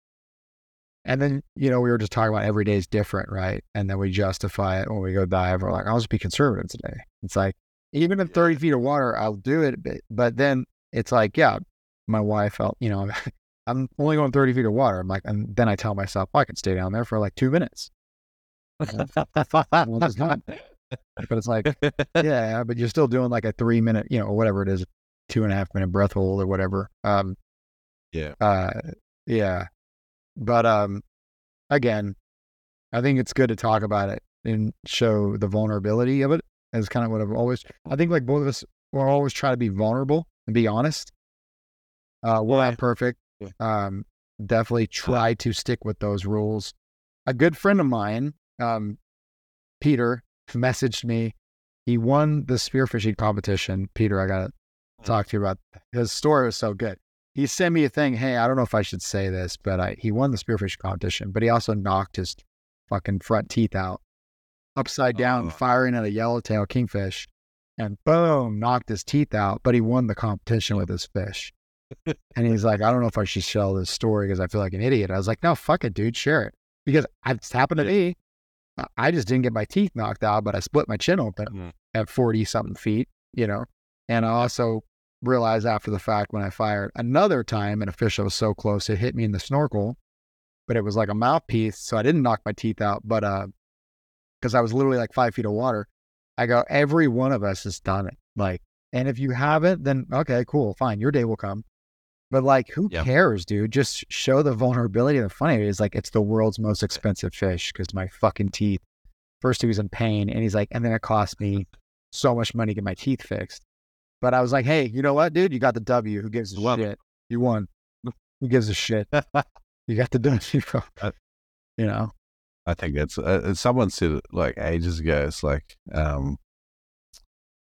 Speaker 1: and then you know we were just talking about every day is different, right? And then we justify it when we go dive. We're like, I'll just be conservative today. It's like even in thirty feet of water, I'll do it, but, but then it's like, yeah, my wife felt, you know, I'm only going 30 feet of water. I'm like, and then I tell myself, I can stay down there for like two minutes. well, it's not. But it's like, yeah, but you're still doing like a three minute, you know, whatever it is, two and a half minute breath hold or whatever. Um,
Speaker 2: yeah,
Speaker 1: uh, yeah. But um, again, I think it's good to talk about it and show the vulnerability of it. Is kind of what I've always. I think like both of us, we'll always try to be vulnerable and be honest. Uh, we're
Speaker 2: Yeah.
Speaker 1: not perfect.
Speaker 2: Yeah.
Speaker 1: Um, definitely try to stick with those rules. A good friend of mine, um, Peter, messaged me. He won the spearfishing competition. Peter, I got to talk to you about his story was so good. He sent me a thing. Hey, I don't know if I should say this, but I, he won the spearfishing competition, but he also knocked his fucking front teeth out upside down,
Speaker 2: Oh.
Speaker 1: firing at a yellowtail kingfish, and boom, knocked his teeth out. But he won the competition with his fish. and he's like, I don't know if I should tell this story because I feel like an idiot. I was like, No, fuck it, dude, share it because it's happened to me. I- just didn't get my teeth knocked out, but I split my chin open
Speaker 2: Mhm.
Speaker 1: at 40 something feet, you know. And I also realized after the fact when I fired another time and a fish that was so close, it hit me in the snorkel, but it was like a mouthpiece. So I didn't knock my teeth out, but uh, because I was literally like five feet of water, I go, every one of us has done it. Like, and if you haven't, then okay, cool, fine, your day will come. But like, who
Speaker 2: Yeah.
Speaker 1: cares, dude? Just show the vulnerability. The funny is like, it's the world's most expensive fish because my fucking teeth. First, he was in pain, and he's like, and then it cost me so much money to get my teeth fixed. But I was like, hey, you know what, dude? You got the W. Who gives a
Speaker 2: won.
Speaker 1: shit? You won. Who gives a shit? You got the W. bro. You know?
Speaker 2: I think that's uh, someone said it like ages ago. It's like, um,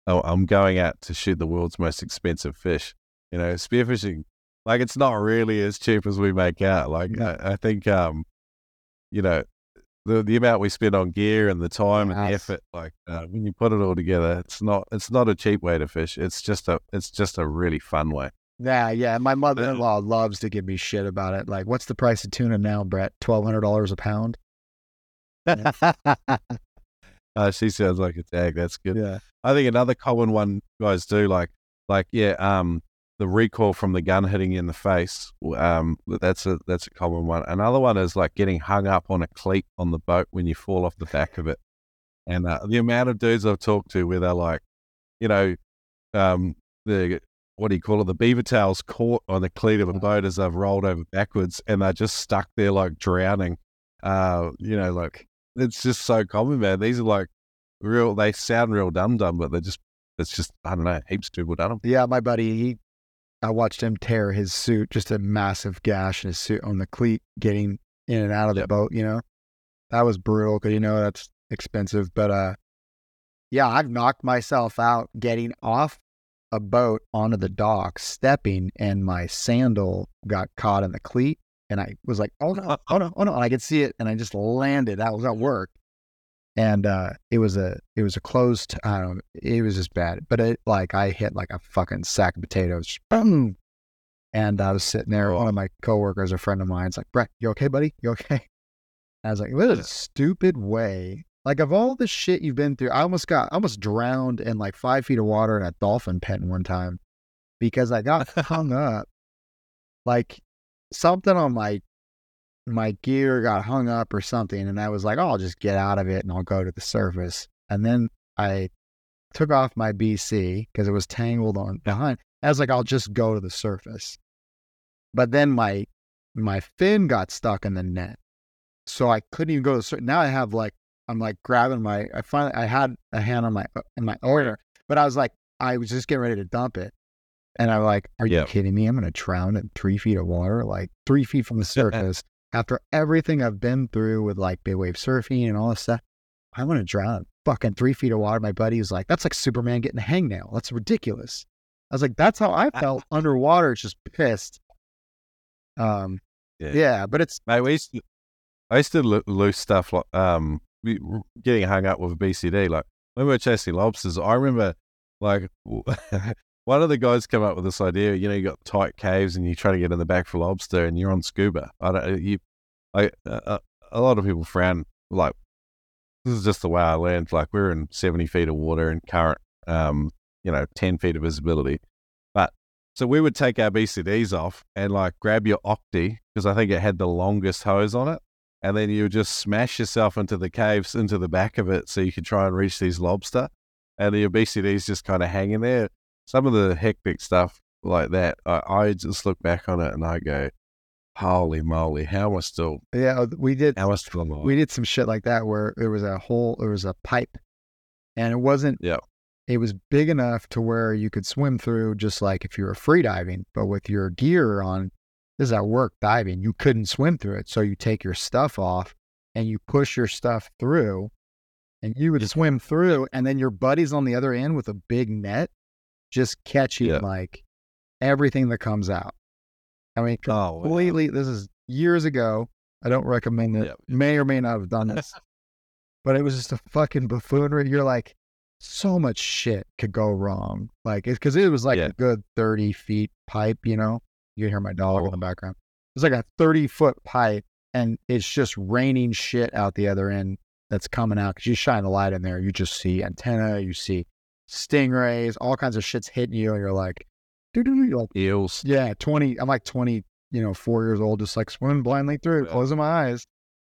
Speaker 2: oh, I'm going out to shoot the world's most expensive fish. You know, spearfishing, like it's not really as cheap as we make out. Like
Speaker 1: No.
Speaker 2: I, I think, um, you know, the the amount we spend on gear and the time and the effort, like uh, when you put it all together, it's not it's not a cheap way to fish. It's just a it's just a really fun way.
Speaker 1: Yeah, yeah. My mother in law loves to give me shit about it. Like, what's the price of tuna now, Brett? Twelve hundred dollars a pound.
Speaker 2: Uh, she sounds like a tag. That's good.
Speaker 1: Yeah.
Speaker 2: I think another common one guys do like like yeah, um, the recoil from the gun hitting you in the face. Um, that's a that's a common one. Another one is like getting hung up on a cleat on the boat when you fall off the back of it. And uh, the amount of dudes I've talked to where they're like, you know, um, the what do you call it? The beaver tails caught on the cleat of a boat as they've rolled over backwards, and they're just stuck there like drowning. Uh, you know, like it's just so common, man. These are like real. They sound real dumb, dumb, but they're just. It's just I don't know. Heaps of people done them.
Speaker 1: Yeah, my buddy, he, I watched him tear his suit, just a massive gash in his suit on the cleat, getting in and out of the
Speaker 2: Yep.
Speaker 1: boat. You know, that was brutal because you know that's expensive. But uh, yeah, I've knocked myself out getting off a boat onto the dock, stepping, and my sandal got caught in the cleat, and I was like, "Oh no, oh no, oh no!" And I could see it, and I just landed. That was at work, and uh, it was a it was a closed. I don't. know, It was just bad, but it like I hit like a fucking sack of potatoes. Boom. And I was sitting there. One of my coworkers, a friend of mine's like, "Brett, you okay, buddy? You okay?" I was like, "What a stupid way." Like of all the shit you've been through, I almost got I almost drowned in like five feet of water in a dolphin pen one time because I got hung up. Like something on my my gear got hung up or something, and I was like, oh, I'll just get out of it and I'll go to the surface. And then I took off my BC because it was tangled on behind. I was like, I'll just go to the surface. But then my my fin got stuck in the net, so I couldn't even go to the surface. Now I have like I'm like grabbing my. I finally I had a hand on my uh, in my order, but I was like I was just getting ready to dump it, and I'm like, Are you
Speaker 2: Yeah.
Speaker 1: kidding me? I'm gonna drown in three feet of water, like three feet from the surface. After everything I've been through with like big wave surfing and all this stuff, I want to drown in fucking three feet of water. My buddy was like, That's like Superman getting a hangnail. That's ridiculous. I was like, That's how I felt underwater, just pissed. Um,
Speaker 2: Yeah.
Speaker 1: yeah, but it's
Speaker 2: Mate, we used to, I used to lo- lose stuff like um we, getting hung up with a BCD. Like when we were chasing lobsters, I remember like one of the guys came up with this idea. You know, you got tight caves and you try to get in the back for lobster, and you're on scuba. I don't you. I uh, a lot of people frown like this is just the way I learned. Like we're in seventy feet of water and current, um, you know, ten feet of visibility. But so we would take our BCDs off and like grab your Octi because I think it had the longest hose on it, and then you would just smash yourself into the caves into the back of it so you could try and reach these lobster, and your BCDs just kind of hanging there. Some of the hectic stuff like that, I, I just look back on it and I go, "Holy moly, how am I still?
Speaker 1: yeah, uh, we did
Speaker 2: How am I still alive?"
Speaker 1: we did some shit like that where there was a hole, there was a pipe, and it wasn't.
Speaker 2: Yeah.
Speaker 1: It was big enough to where you could swim through, just like if you were free diving. But with your gear on, this is at work diving. You couldn't swim through it, so you take your stuff off and you push your stuff through, and you would swim through, and then your buddies on the other end with a big net, just catching
Speaker 2: Yeah.
Speaker 1: like everything that comes out. I mean,
Speaker 2: Oh, wow.
Speaker 1: completely. This is years ago. I don't recommend it.
Speaker 2: Yep.
Speaker 1: May or may not have done this, but it was just a fucking buffoonery. You're like, so much shit could go wrong. Like, it's because it was like
Speaker 2: Yeah.
Speaker 1: a good 30 feet pipe, you know? You can hear my dog in
Speaker 2: Oh.
Speaker 1: the background. It's like a 30 foot pipe, and it's just raining shit out the other end that's coming out because you shine a light in there. You just see antenna, you see stingrays, all kinds of shit's hitting you, and you're like, you're like,
Speaker 2: eels.
Speaker 1: yeah, 20. I'm like 20, you know, four years old, just like swimming blindly through,
Speaker 2: Yeah.
Speaker 1: closing my eyes,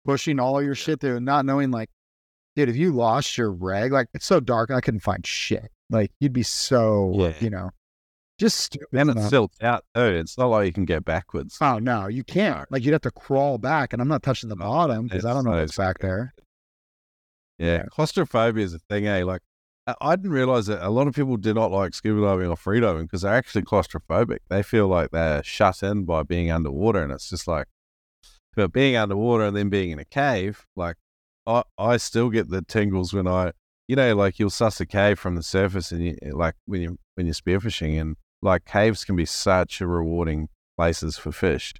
Speaker 1: pushing all your shit through, not knowing, like, dude, if you lost your reg, like, it's so dark, I couldn't find shit. Like, you'd be so,
Speaker 2: Yeah.
Speaker 1: you know, just stupid.
Speaker 2: And it
Speaker 1: enough.
Speaker 2: silts out too. It's not like you can get backwards.
Speaker 1: Oh, no, you can't. Like, you'd have to crawl back, and I'm not touching the bottom because I don't know what's back there.
Speaker 2: Yeah,
Speaker 1: Yeah.
Speaker 2: claustrophobia is a thing, eh? Like, I- didn't realize that a lot of people do not like scuba diving or freediving because they're actually claustrophobic. They feel like they're shut in by being underwater, and it's just like, but being underwater and then being in a cave, like, I I still get the tingles when I, you know, like you'll suss a cave from the surface, and you like when you when you're spearfishing, and like caves can be such a rewarding places for fish.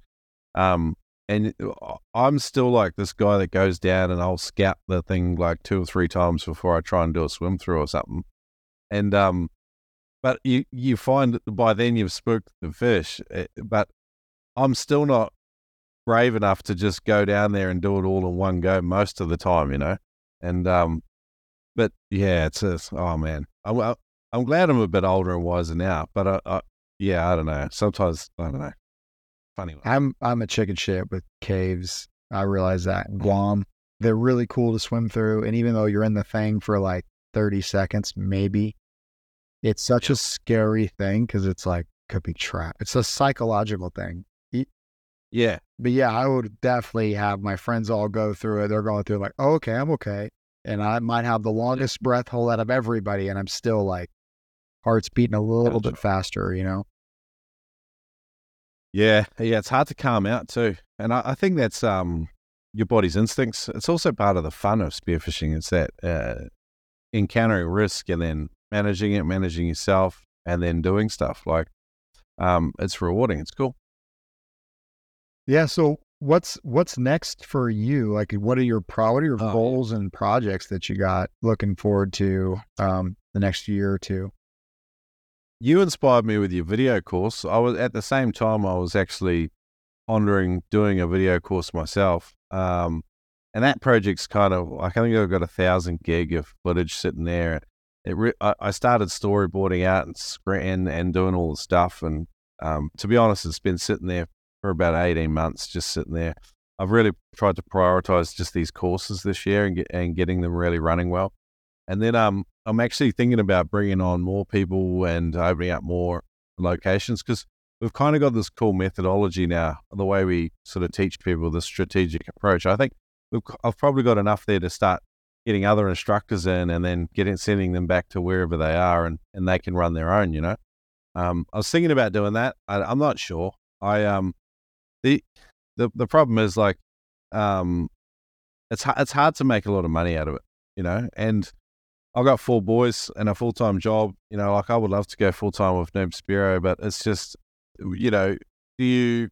Speaker 2: Um, and I- I'm still like this guy that goes down and I'll scout the thing like two or three times before I try and do a swim through or something. And um, but you you find by then you've spooked the fish. eh, But I'm still not brave enough to just go down there and do it all in one go most of the time, you know. And um, but yeah, it's, it's oh man, I, I I'm glad I'm a bit older and wiser now. But I, I yeah, I don't know. Sometimes I don't know. Funny one.
Speaker 1: I'm I'm a chicken shit with caves. I realize that in mm-hmm. Guam, they're really cool to swim through, and even though you're in the thing for like 30 seconds, maybe, it's such a scary thing because it's like could be trapped. It's a psychological thing.
Speaker 2: Yeah,
Speaker 1: But yeah, I would definitely have my friends all go through it. They're going through like, oh, okay, I'm okay, and I might have the longest breath hold out of everybody, and I'm still like, heart's beating a little
Speaker 2: Gotcha.
Speaker 1: bit faster, you know.
Speaker 2: Yeah, yeah. It's hard to calm out too, and I, I think that's um your body's instincts. It's also part of the fun of spearfishing. It's that uh, encountering risk and then managing it, managing yourself, and then doing stuff like um, it's rewarding. It's cool.
Speaker 1: Yeah. So what's what's next for you? Like, what are your are your
Speaker 2: Oh, yeah.
Speaker 1: goals and projects that you got looking forward to um, the next year or two?
Speaker 2: You inspired me with your video course. I was at the same time I was actually pondering doing a video course myself. Um, and that project's kind of like I think I've got a thousand gig of footage sitting there. It re- I, started storyboarding out and screen and doing all the stuff. And um, to be honest, it's been sitting there for about eighteen months, just sitting there. I've really tried to prioritize just these courses this year and get, and getting them really running well. And then um, I'm actually thinking about bringing on more people and opening up more locations because we've kind of got this cool methodology now, the way we sort of teach people the strategic approach. I think I've probably got enough there to start getting other instructors in and then getting sending them back to wherever they are and, and they can run their own, you know. Um, I was thinking about doing that. I, I'm not sure. I um the the the problem is like um it's it's hard to make a lot of money out of it, you know, and I've got four boys and a full time job. You know, like I would love to go full time with Noob Spearo, but it's just, you know, do you,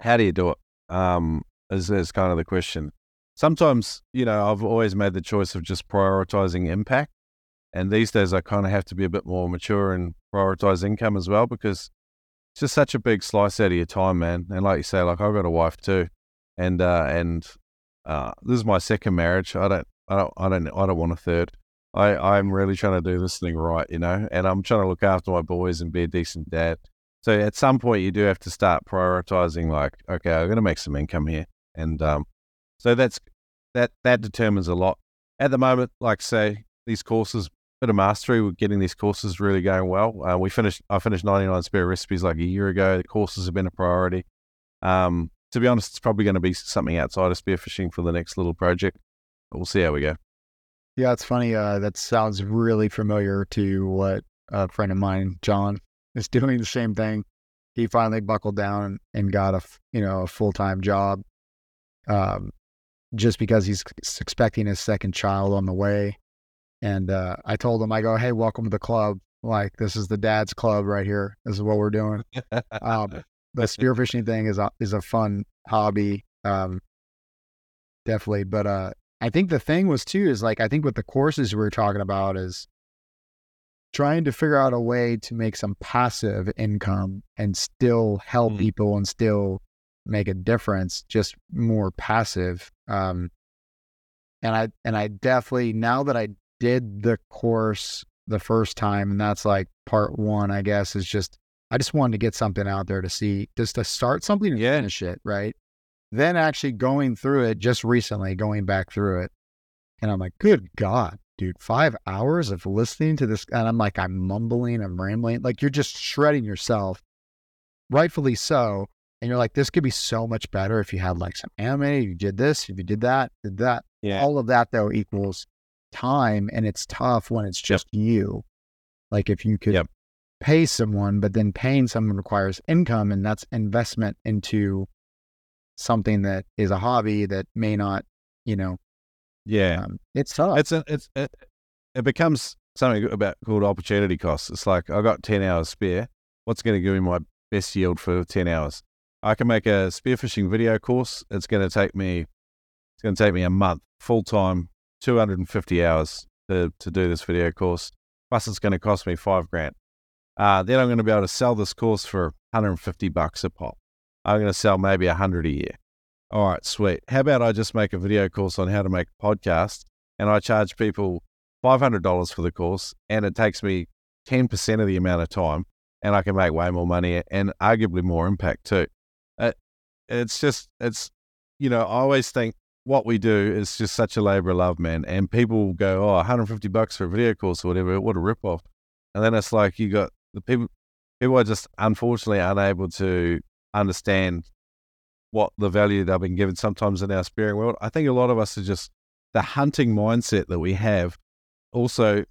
Speaker 2: how do you do it? Um, is, is kind of the question. Sometimes, you know, I've always made the choice of just prioritizing impact. And these days I kind of have to be a bit more mature and prioritize income as well because it's just such a big slice out of your time, man. And like you say, like I've got a wife too. And, uh, and, uh, this is my second marriage. I don't, I don't, I don't, I don't want a third. I, I'm really trying to do this thing right, you know, and I'm trying to look after my boys and be a decent dad. So at some point, you do have to start prioritizing, like, okay, I'm going to make some income here, and um, so that's that that determines a lot. At the moment, like say these courses, bit of mastery, we're getting these courses really going well. Uh, we finished, I finished 99 spare recipes like a year ago. The courses have been a priority. Um, to be honest, it's probably going to be something outside of spearfishing for the next little project. But we'll see how we go.
Speaker 1: Yeah, it's funny. Uh, that sounds really familiar to what a friend of mine, John, is doing the same thing. He finally buckled down and got a you know a full time job, um, just because he's expecting his second child on the way. And uh, I told him, I go, hey, welcome to the club. Like this is the dad's club right here. This is what we're doing. Um, the spearfishing thing is a, is a fun hobby. Um, definitely. But uh, I think the thing was too is like I think with the courses we were talking about is trying to figure out a way to make some passive income and still help
Speaker 2: Mm.
Speaker 1: people and still make a difference, just more passive. Um, and I and I definitely now that I did the course the first time, and that's like part one, I guess, is just I just wanted to get something out there to see, just to start something and
Speaker 2: Yeah.
Speaker 1: finish it, right? Then actually going through it just recently, going back through it, and I'm like, good God, dude, five hours of listening to this, and I'm like, I'm mumbling, I'm rambling, like you're just shredding yourself, rightfully so. And you're like, this could be so much better if you had like some anime, you did this, if you did that, did that.
Speaker 2: Yeah.
Speaker 1: All of that though equals time, and it's tough when it's just you. Like if you could
Speaker 2: Yep.
Speaker 1: pay someone, but then paying someone requires income, and that's investment into something that is a hobby that may not, you know,
Speaker 2: Yeah.
Speaker 1: um, it's tough.
Speaker 2: It's a, it's it, it becomes something about called opportunity costs. It's like I got ten hours spare. What's going to give me my best yield for ten hours? I can make a spearfishing video course. It's going to take me it's going to take me a month full time, two hundred and fifty hours to to do this video course. Plus, it's going to cost me five grand. Uh, then I'm going to be able to sell this course for 150 bucks a pop. I'm going to sell maybe 100 a year. All right, sweet. How about I just make a video course on how to make a podcast and I charge people five hundred dollars for the course, and it takes me ten percent of the amount of time, and I can make way more money and arguably more impact too. Uh, it's just it's you know I always think what we do is just such a labor of love, man. And people go, oh, 150 bucks for a video course or whatever. What a ripoff. And then it's like you got the people, people are just unfortunately unable to understand what the value they've been given sometimes in our spearing world. I think a lot of us are just the hunting mindset that we have also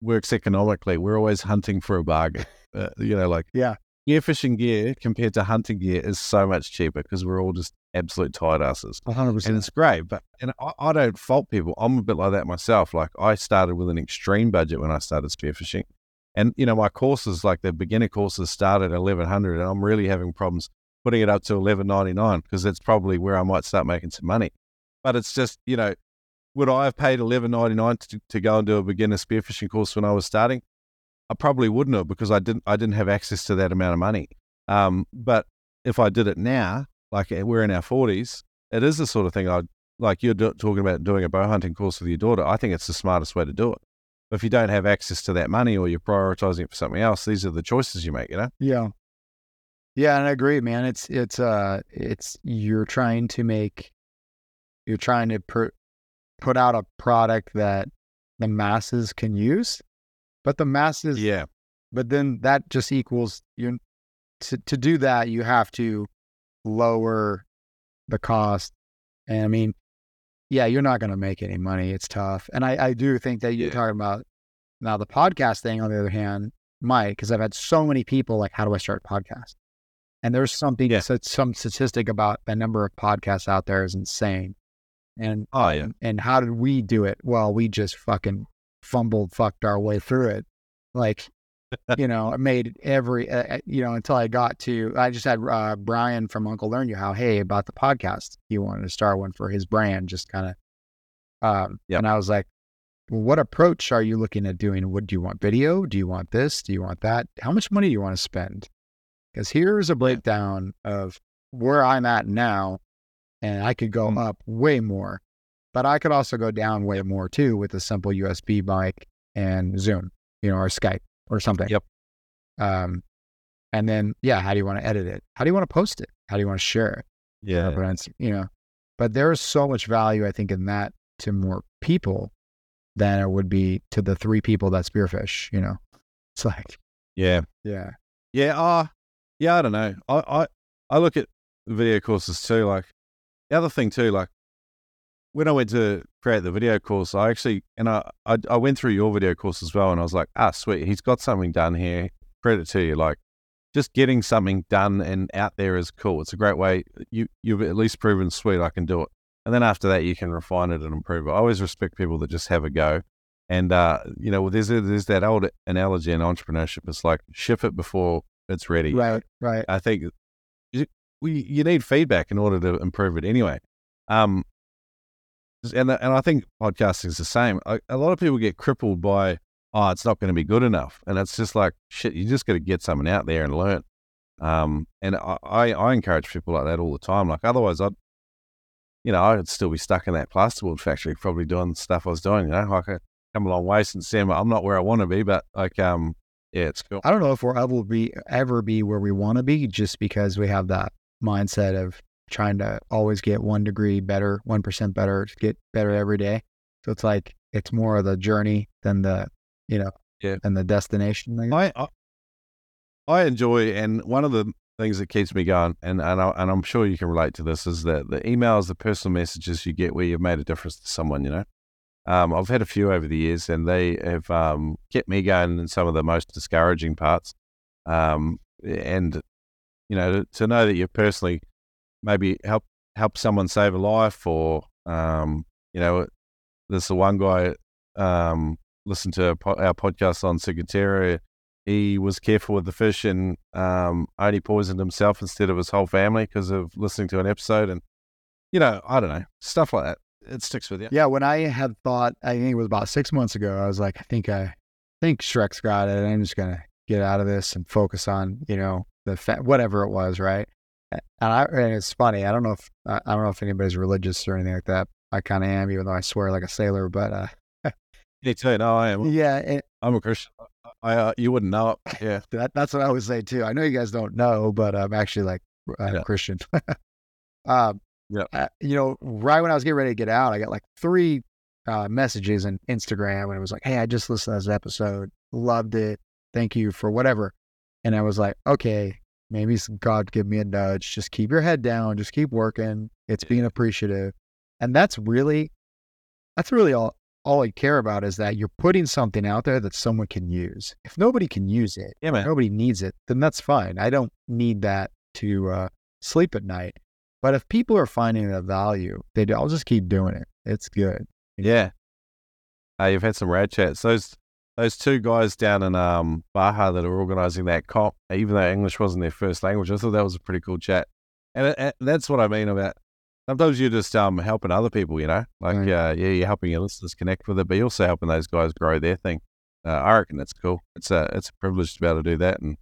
Speaker 2: works economically. We're always hunting for a bargain. Uh, you know, like
Speaker 1: yeah,
Speaker 2: gear fishing gear compared to hunting gear is so much cheaper because we're all just absolute tight asses.
Speaker 1: 100%.
Speaker 2: And it's great. But and I, I, don't fault people. I'm a bit like that myself. Like I started with an extreme budget when I started spearfishing. And, you know, my courses, like the beginner courses, start at 1100 and I'm really having problems putting it up to 1199 because that's probably where I might start making some money. But it's just, you know, would I have paid 1199 to, to go and do a beginner spearfishing course when I was starting? I probably wouldn't have because I didn't I didn't have access to that amount of money. Um, but if I did it now, like eh, we're in our forties, it is the sort of thing I'd like. You're do- talking about doing a bow hunting course with your daughter. I think it's the smartest way to do it. If you don't have access to that money or you're prioritizing it for something else, these are the choices you make. You know?
Speaker 1: Yeah. Yeah, and I agree, man. It's it's uh it's you're trying to make you're trying to per, put out a product that the masses can use but the masses,
Speaker 2: yeah.
Speaker 1: But then that just equals you. To to do that, you have to lower the cost. And I mean, yeah, you're not going to make any money. It's tough. And I I do think that you're yeah. talking about now the podcast thing. On the other hand, might because I've had so many people like, how do I start a podcast? And there's something, yeah. some statistic about the number of podcasts out there is insane. And
Speaker 2: oh yeah, um,
Speaker 1: and how did we do it? Well, we just fucking fumbled, fucked our way through it. Like, you know, I made every, uh, uh, you know, until I got to, I just had uh, Brian from Uncle Learn You How, hey, about the podcast. He wanted to start one for his brand, just kind of. Um, yep. And I was like, well, what approach are you looking at doing? What do you want video? Do you want this? Do you want that? How much money do you want to spend? Because here's a breakdown of where I'm at now, and I could go mm. up way more. But I could also go down way more too with a simple USB mic and Zoom, you know, or Skype or something.
Speaker 2: Yep.
Speaker 1: Um, and then, yeah, how do you want to edit it? How do you want to post it? How do you want to share it?
Speaker 2: Yeah.
Speaker 1: But you know, but there's so much value, I think, in that to more people than it would be to the three people that spearfish, you know? It's like,
Speaker 2: yeah.
Speaker 1: Yeah.
Speaker 2: Yeah. Uh, yeah. I don't know. I, I, I look at video courses too. Like the other thing too, like when I went to create the video course, I actually and I, I, I went through your video course as well, and I was like, ah, sweet, he's got something done here. Credit to you, like just getting something done and out there is cool. It's a great way. You you've at least proven, sweet, I can do it. And then after that, you can refine it and improve it. I always respect people that just have a go. And uh, you know, there's there's that old analogy in entrepreneurship. It's like ship it before it's ready.
Speaker 1: Right, right.
Speaker 2: I think you, we you need feedback in order to improve it anyway. Um, and and I think podcasting is the same. A, lot of people get crippled by oh, it's not going to be good enough, and it's just like shit. You just got to get something out there and learn. Um, and I, I, I encourage people like that all the time. Like otherwise, I'd you know I'd still be stuck in that plasterboard factory, probably doing the stuff I was doing. You know, like I come a long way since then. I'm not where I want to be, but like um, yeah, it's cool.
Speaker 1: I don't know if we'll ever be ever be where we want to be, just because we have that mindset of trying to always get one degree better, 1% better, to get better every day. So it's like, it's more of the journey than the, you know,
Speaker 2: yeah.
Speaker 1: than the destination.
Speaker 2: I, I, I enjoy, and one of the things that keeps me going, and and, I, and I'm sure you can relate to this, is that the emails, the personal messages you get where you've made a difference to someone, you know. Um, I've had a few over the years, and they have um, kept me going in some of the most discouraging parts. Um, and you know, to, to know that you've personally maybe help help someone save a life, or um, you know, there's the one guy um, listened to our podcast on ciguatera. He was careful with the fish and um, only poisoned himself instead of his whole family because of listening to an episode. And you know, I don't know stuff like that. It sticks with you.
Speaker 1: Yeah, when I had thought, I think it was about six months ago, I was like, I think I, I think Shrek's got it. I'm just gonna get out of this and focus on, you know, the fa- whatever it was, right? And I and it's funny. I don't know if I don't know if anybody's religious or anything like that. I kind of am, even though I swear like a sailor. But uh,
Speaker 2: Me too. No, I am.
Speaker 1: Yeah,
Speaker 2: I'm a Christian. I uh, you wouldn't know it. Yeah.
Speaker 1: that, that's what I would say too. I know you guys don't know, but I'm actually like I'm
Speaker 2: Yeah.
Speaker 1: Christian. um,
Speaker 2: Yeah.
Speaker 1: uh, you know, right when I was getting ready to get out, I got like three uh, messages on Instagram, and it was like, "Hey, I just listened to this episode, loved it, thank you for whatever." And I was like, "Okay, maybe God give me a nudge. Just keep your head down, just keep working. It's being appreciative." And that's really, that's really all all I care about is that you're putting something out there that someone can use. If nobody can use it,
Speaker 2: Yeah, man.
Speaker 1: nobody needs it, then that's fine. I don't need that to uh, sleep at night. But if people are finding the value, they do, I'll just keep doing it. It's good.
Speaker 2: Yeah. Uh, you've had some rad chats. Those those two guys down in um, Baja that are organising that comp, even though English wasn't their first language, I thought that was a pretty cool chat. And, it, and that's what I mean about sometimes you're just um, helping other people, you know? Like, uh, yeah, you're helping your listeners connect with it, but you're also helping those guys grow their thing. Uh, I reckon that's cool. It's a, it's a privilege to be able to do that. And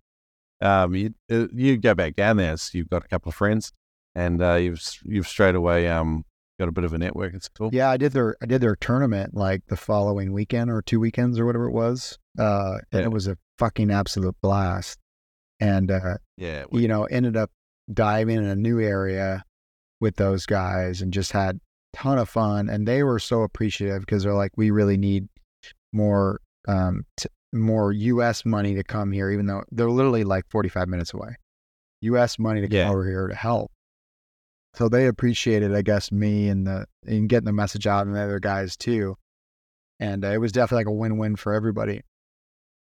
Speaker 2: um, you, uh, you go back down there, so you've got a couple of friends, and uh, you've, you've straight away um, got a bit of a network. It's cool.
Speaker 1: Yeah, I did their I did their tournament like the following weekend or two weekends or whatever it was. Uh, and
Speaker 2: Yeah.
Speaker 1: it was a fucking absolute blast. And uh,
Speaker 2: Yeah.
Speaker 1: you know, ended up diving in a new area with those guys and just had ton of fun. And they were so appreciative because they're like, we really need more, um, t- more U.S. money to come here, even though they're literally like 45 minutes away. U.S. money to come
Speaker 2: Yeah.
Speaker 1: over here to help. So they appreciated, I guess, me and the and getting the message out and the other guys too. And uh, it was definitely like a win-win for everybody.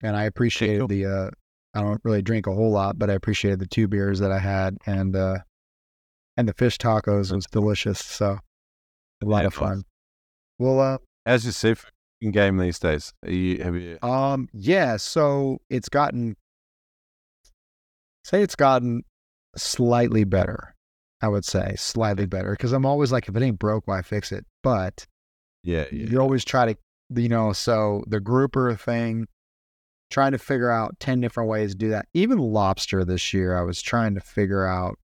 Speaker 1: And I appreciated the uh, I don't really drink a whole lot, but I appreciated the two beers that I had, and uh, and the fish tacos was delicious. So a lot
Speaker 2: Yeah,
Speaker 1: of fun. Well, uh,
Speaker 2: How's your seafood game these days? Are you, have you?
Speaker 1: um, yeah. So it's gotten, say, it's gotten slightly better. I would say slightly better because I'm always like, if it ain't broke, why fix it? But
Speaker 2: Yeah, yeah.
Speaker 1: you always try to, you know, so the grouper thing, trying to figure out 10 different ways to do that. Even lobster this year, I was trying to figure out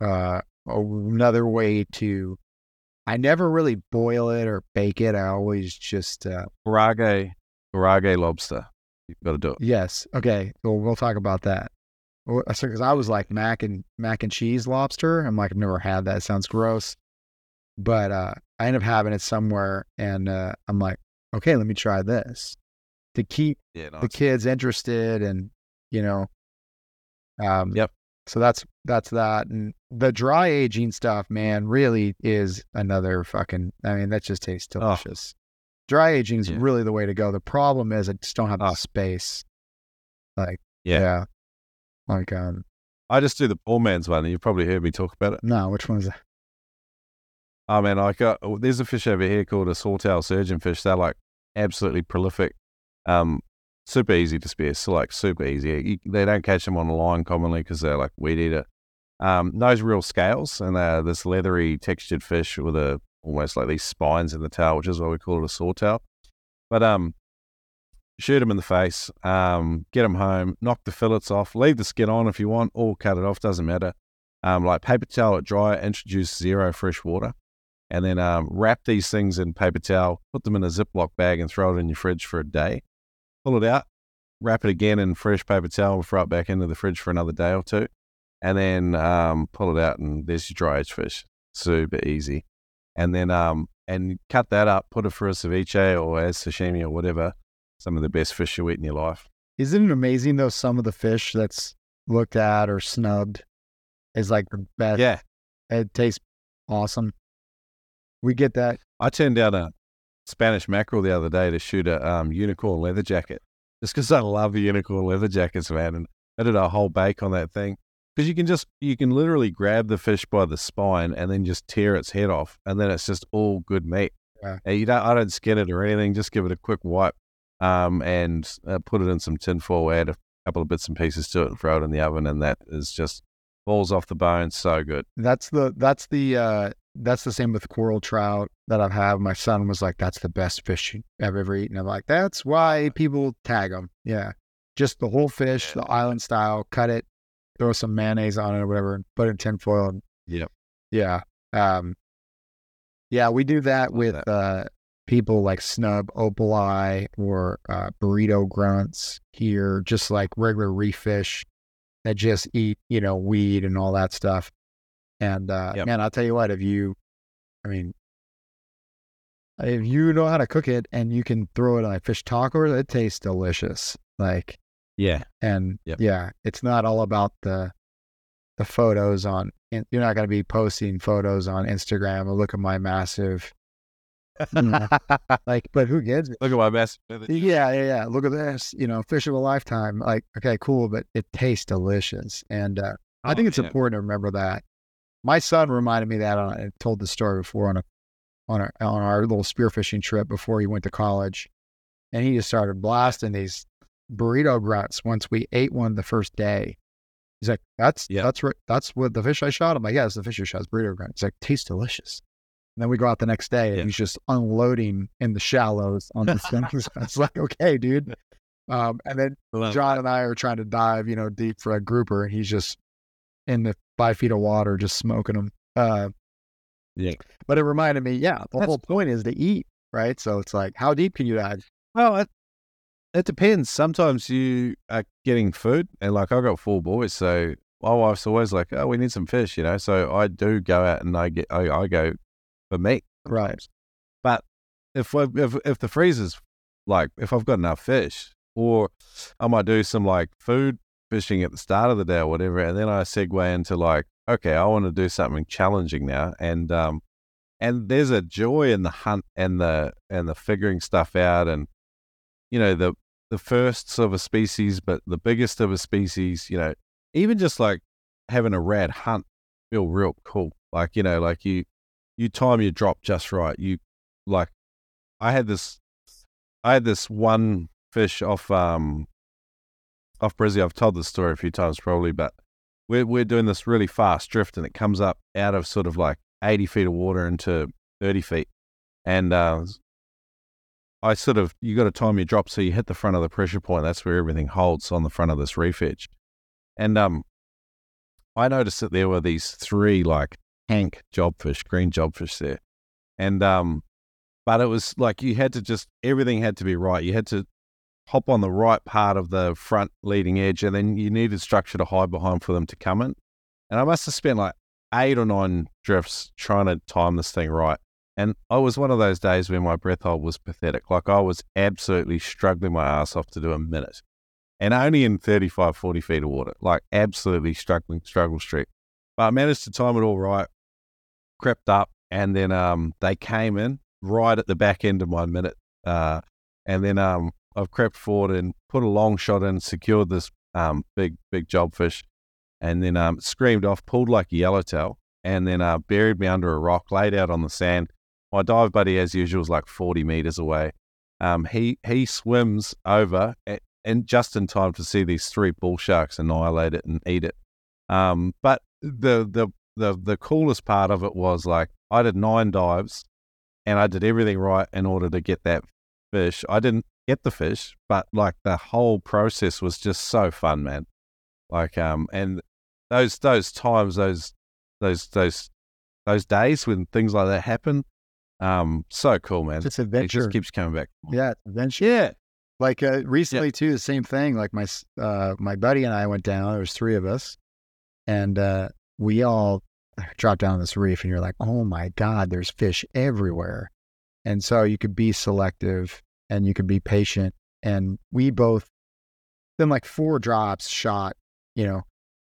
Speaker 1: uh, another way to, I never really boil it or bake it. I always just, uh,
Speaker 2: Karaage, karaage lobster. You've got to do it.
Speaker 1: yes. Okay. Well, we'll talk about that. Because I was like mac and mac and cheese lobster. I'm like, I've never had that. It sounds gross. But uh, I end up having it somewhere, and uh, I'm like, okay, let me try this to keep
Speaker 2: Yeah, nice.
Speaker 1: the kids interested, and you know, um,
Speaker 2: Yep.
Speaker 1: So that's that's that, and the dry aging stuff, man, really is another fucking. I mean, that just tastes
Speaker 2: Oh.
Speaker 1: delicious. Dry aging is
Speaker 2: Yeah.
Speaker 1: really the way to go. The problem is I just don't have
Speaker 2: Oh.
Speaker 1: the space. Like,
Speaker 2: Yeah.
Speaker 1: yeah, like um,
Speaker 2: I just do the poor man's one. and You've probably heard me talk about it.
Speaker 1: no, which one is that?
Speaker 2: Oh man, I got oh, there's a fish over here called a swordtail surgeon fish. They're like absolutely prolific. Um, super easy to spear. So like super easy. You, they don't catch them on the line commonly because they're like weed eater. Um, those real scales and they're this leathery textured fish with a almost like these spines in the tail, which is why we call it a swordtail. But um, shoot them in the face. Um, get them home. Knock the fillets off. Leave the skin on if you want, or cut it off. Doesn't matter. Um, like paper towel it dry. Introduce zero fresh water and then um, wrap these things in paper towel, put them in a Ziploc bag, and throw it in your fridge for a day. Pull it out, wrap it again in fresh paper towel, and throw it back into the fridge for another day or two, and then um, pull it out, and there's your dry aged fish. Super easy. And then um, and cut that up, put it for a ceviche or as sashimi or whatever. Some of the best fish you eat in your life.
Speaker 1: Isn't it amazing though? Some of the fish that's looked at or snubbed is like the best.
Speaker 2: Yeah,
Speaker 1: It tastes awesome. We get that.
Speaker 2: I turned down a Spanish mackerel the other day to shoot a um, unicorn leather jacket, just because I love the unicorn leather jackets, man. And I did a whole bake on that thing because you can just you can literally grab the fish by the spine and then just tear its head off, and then it's just all good meat.
Speaker 1: Yeah.
Speaker 2: And you don't I don't skin it or anything. Just give it a quick wipe, um, and uh, put it in some tinfoil. Add a couple of bits and pieces to it, and throw it in the oven, and that is just falls off the bone. So good.
Speaker 1: That's the that's the uh that's the same with coral trout that I've had. My son was like, "That's the best fish I've ever eaten." I'm like, "That's why people tag them." Yeah, just the whole fish, the island style. Cut it, throw some mayonnaise on it or whatever, and put it in tinfoil. and-
Speaker 2: Yep.
Speaker 1: Yeah. Um. Yeah, we do that with uh people like snub opali or uh, burrito grunts here, just like regular reef fish that just eat, you know, weed and all that stuff. And uh,
Speaker 2: Yep.
Speaker 1: man, I'll tell you what, if you, I mean, if you know how to cook it and you can throw it on a fish taco, it tastes delicious. Like,
Speaker 2: Yeah.
Speaker 1: and
Speaker 2: Yep.
Speaker 1: yeah, it's not all about the the photos on. You're not going to be posting photos on Instagram. Look at my massive, Like. But who gives it?
Speaker 2: Look at my massive.
Speaker 1: Yeah, yeah, yeah. Look at this. You know, fish of a lifetime. Like, okay, cool, but it tastes delicious, and uh, I think
Speaker 2: Oh,
Speaker 1: it's
Speaker 2: yeah.
Speaker 1: important to remember that. My son reminded me that on, I told the story before on a on our on our little spearfishing trip before he went to college, and he just started blasting these burrito grunts. Once we ate one the first day, he's like, "That's
Speaker 2: Yeah.
Speaker 1: that's right. That's what the fish I shot." I'm like, "Yeah, it's the fish you shot. It's burrito grunt." He's like, "Tastes delicious." And then we go out the next day, and
Speaker 2: Yeah.
Speaker 1: he's just unloading in the shallows on the things. I was like, "Okay, dude." Um, and then
Speaker 2: Love
Speaker 1: John and I are trying to dive, you know, deep for a grouper, and he's just in the five feet of water, just smoking them. Uh,
Speaker 2: Yeah.
Speaker 1: But it reminded me, yeah, the
Speaker 2: That's
Speaker 1: whole point is to eat, right? So it's like, how deep can you dive?
Speaker 2: Well, it, it depends. Sometimes you are getting food, and like I've got four boys, so my wife's always like, "Oh, we need some fish," you know. So I do go out and I get I, I go for meat.
Speaker 1: Right.
Speaker 2: But if if if the freezer's like if I've got enough fish, or I might do some like food fishing at the start of the day or whatever, and then I segue into like, okay, I want to do something challenging now, and um, and there's a joy in the hunt and the and the figuring stuff out, and you know the the firsts of a species, but the biggest of a species, you know, even just like having a rad hunt feel real cool. Like you know, like you you time your drop just right. You like I had this I had this one fish off um off Brizzy. I've told this story a few times probably, but we're we're doing this really fast drift and it comes up out of sort of like eighty feet of water into thirty feet. And uh I sort of you gotta time your drop so you hit the front of the pressure point. That's where everything holds on the front of this reef edge. And um I noticed that there were these three like hank jobfish, green jobfish there. And um but it was like you had to just everything had to be right. You had to hop on the right part of the front leading edge and then you needed structure to hide behind for them to come in. And I must have spent like eight or nine drifts trying to time this thing right. And I was one of those days where my breath hold was pathetic. Like I was absolutely struggling my ass off to do a minute. And only in 35, 40 feet of water. Like absolutely struggling, struggle street. But I managed to time it all right, crept up, and then um they came in right at the back end of my minute. Uh and then um I've crept forward and put a long shot in, secured this um big, big jobfish, and then um screamed off, pulled like a yellowtail, and then uh buried me under a rock, laid out on the sand. My dive buddy, as usual, is like 40 meters away. Um, he he swims over a- and just in time to see these three bull sharks annihilate it and eat it. Um, but the the the the coolest part of it was like I did nine dives, and I did everything right in order to get that fish. I didn't get the fish, but like the whole process was just so fun, man. Like um, and those those times, those those those those days when things like that happen, um, so cool, man.
Speaker 1: It's adventure.
Speaker 2: It just keeps coming back.
Speaker 1: yeah, adventure.
Speaker 2: Yeah,
Speaker 1: Like uh, recently too, the same thing. Like my s- uh, my buddy and I went down. There was three of us, and uh, we all dropped down this reef. And you're like, oh my god, there's fish everywhere. And so you could be selective and you could be patient. And we both, then like four drops shot. You know,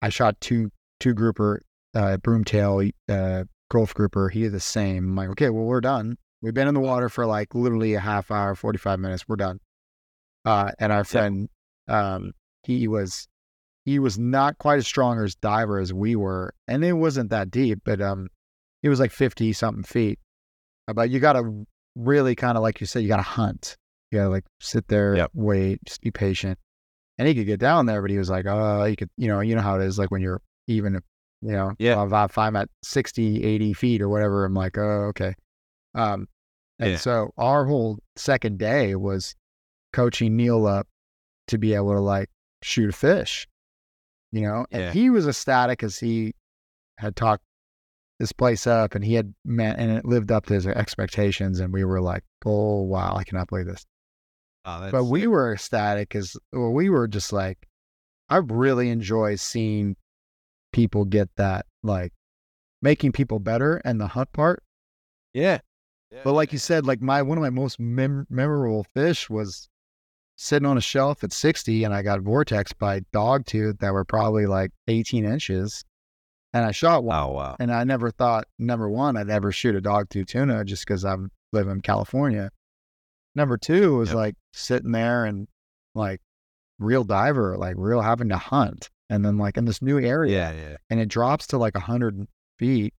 Speaker 1: I shot two two grouper, uh, broomtail, uh, Gulf grouper. He did the same. I'm like, okay, well we're done. We've been in the water for like literally a half hour, forty five minutes. We're done. Uh, and our friend, um, he was he was not quite as strong as diver as we were, and it wasn't that deep, but um, it was like fifty something feet. Uh, But you got to really kind of like you said, you got to hunt. You got to like sit there,
Speaker 2: Yep.
Speaker 1: wait, just be patient. And he could get down there, but he was like, oh, you could, you know, you know how it is, like when you're even, you know,
Speaker 2: Yeah.
Speaker 1: if I'm at 60, 80 feet or whatever, I'm like, oh, okay. Um, and
Speaker 2: Yeah.
Speaker 1: so our whole second day was coaching Neil up to be able to like shoot a fish, you know, and
Speaker 2: Yeah.
Speaker 1: he was ecstatic as he had talked this place up, and he had met, and it lived up to his expectations, and we were like, oh wow, I cannot believe this.
Speaker 2: Oh,
Speaker 1: but we were ecstatic because well, we were just like, I really enjoy seeing people get that, like making people better and the hunt part.
Speaker 2: yeah.
Speaker 1: But like you said, like my one of my most mem- memorable fish was sitting on a shelf at 60 and I got vortex by dog tooth that were probably like 18 inches. And I shot one.
Speaker 2: Oh wow.
Speaker 1: And I never thought, number one, I'd ever shoot a dog tooth tuna just because I live in California. Number two was
Speaker 2: Yep.
Speaker 1: like sitting there and like real diver, like real having to hunt. And then like in this new area
Speaker 2: Yeah, yeah.
Speaker 1: and it drops to like 100 feet.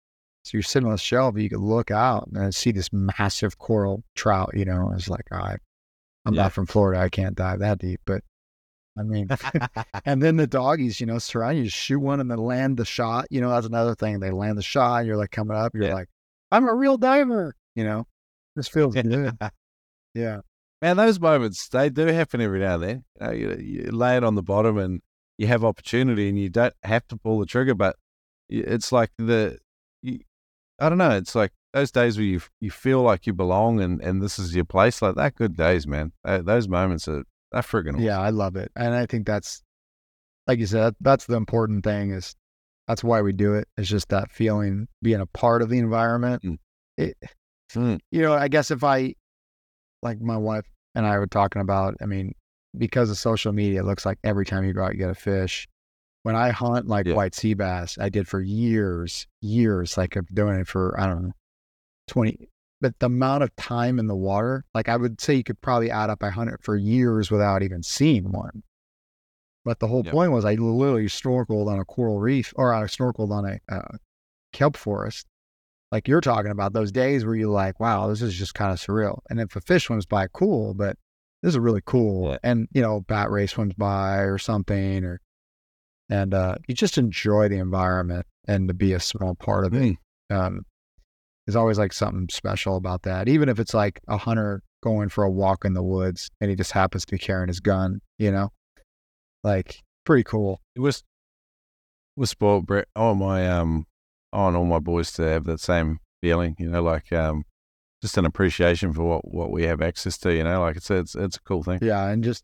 Speaker 1: So you're sitting on a shelf, you could look out and see this massive coral trout, you know. It's like, all right, I'm
Speaker 2: Yeah.
Speaker 1: not from Florida. I can't dive that deep. But I mean, and then the doggies, you know, surround you, shoot one and then land the shot. You know, that's another thing. They land the shot, and you're like coming up, you're
Speaker 2: Yeah.
Speaker 1: like, I'm a real diver, you know. This feels good. Yeah.
Speaker 2: Man, those moments they do happen every now and then. You, know, you, you lay it on the bottom and you have opportunity, and you don't have to pull the trigger. But it's like the, you, I don't know. It's like those days where you you feel like you belong, and and this is your place. Like that, good days, man. Those moments are they're friggin' awesome.
Speaker 1: Yeah, I love it. And I think that's like you said, that's the important thing is that's why we do it. It's just that feeling being a part of the environment.
Speaker 2: Mm.
Speaker 1: It,
Speaker 2: Mm.
Speaker 1: you know, I guess if I like my wife and I were talking about, I mean, because of social media, it looks like every time you go out you get a fish. When I hunt like
Speaker 2: Yeah.
Speaker 1: white sea bass, I did for years, years, like I'm doing it for I don't know, twenty but the amount of time in the water, like I would say you could probably add up, I hunted for years without even seeing one. But the whole
Speaker 2: Yep.
Speaker 1: point was I literally snorkeled on a coral reef or I snorkeled on a uh, kelp forest. Like you're talking about those days where you're like, wow, this is just kind of surreal. And if a fish swims by, cool, but this is really cool.
Speaker 2: Yeah.
Speaker 1: And, you know, bat ray swims by or something, or, and uh, you just enjoy the environment and to be a small part of it
Speaker 2: Mm.
Speaker 1: um, there's always like something special about that. Even if it's like a hunter going for a walk in the woods and he just happens to be carrying his gun, you know, like pretty cool.
Speaker 2: It was was spoiled, Brett. I want my um, I want all my boys to have that same feeling. You know, like um, just an appreciation for what what we have access to. You know, like it's it's it's a cool thing.
Speaker 1: Yeah, and just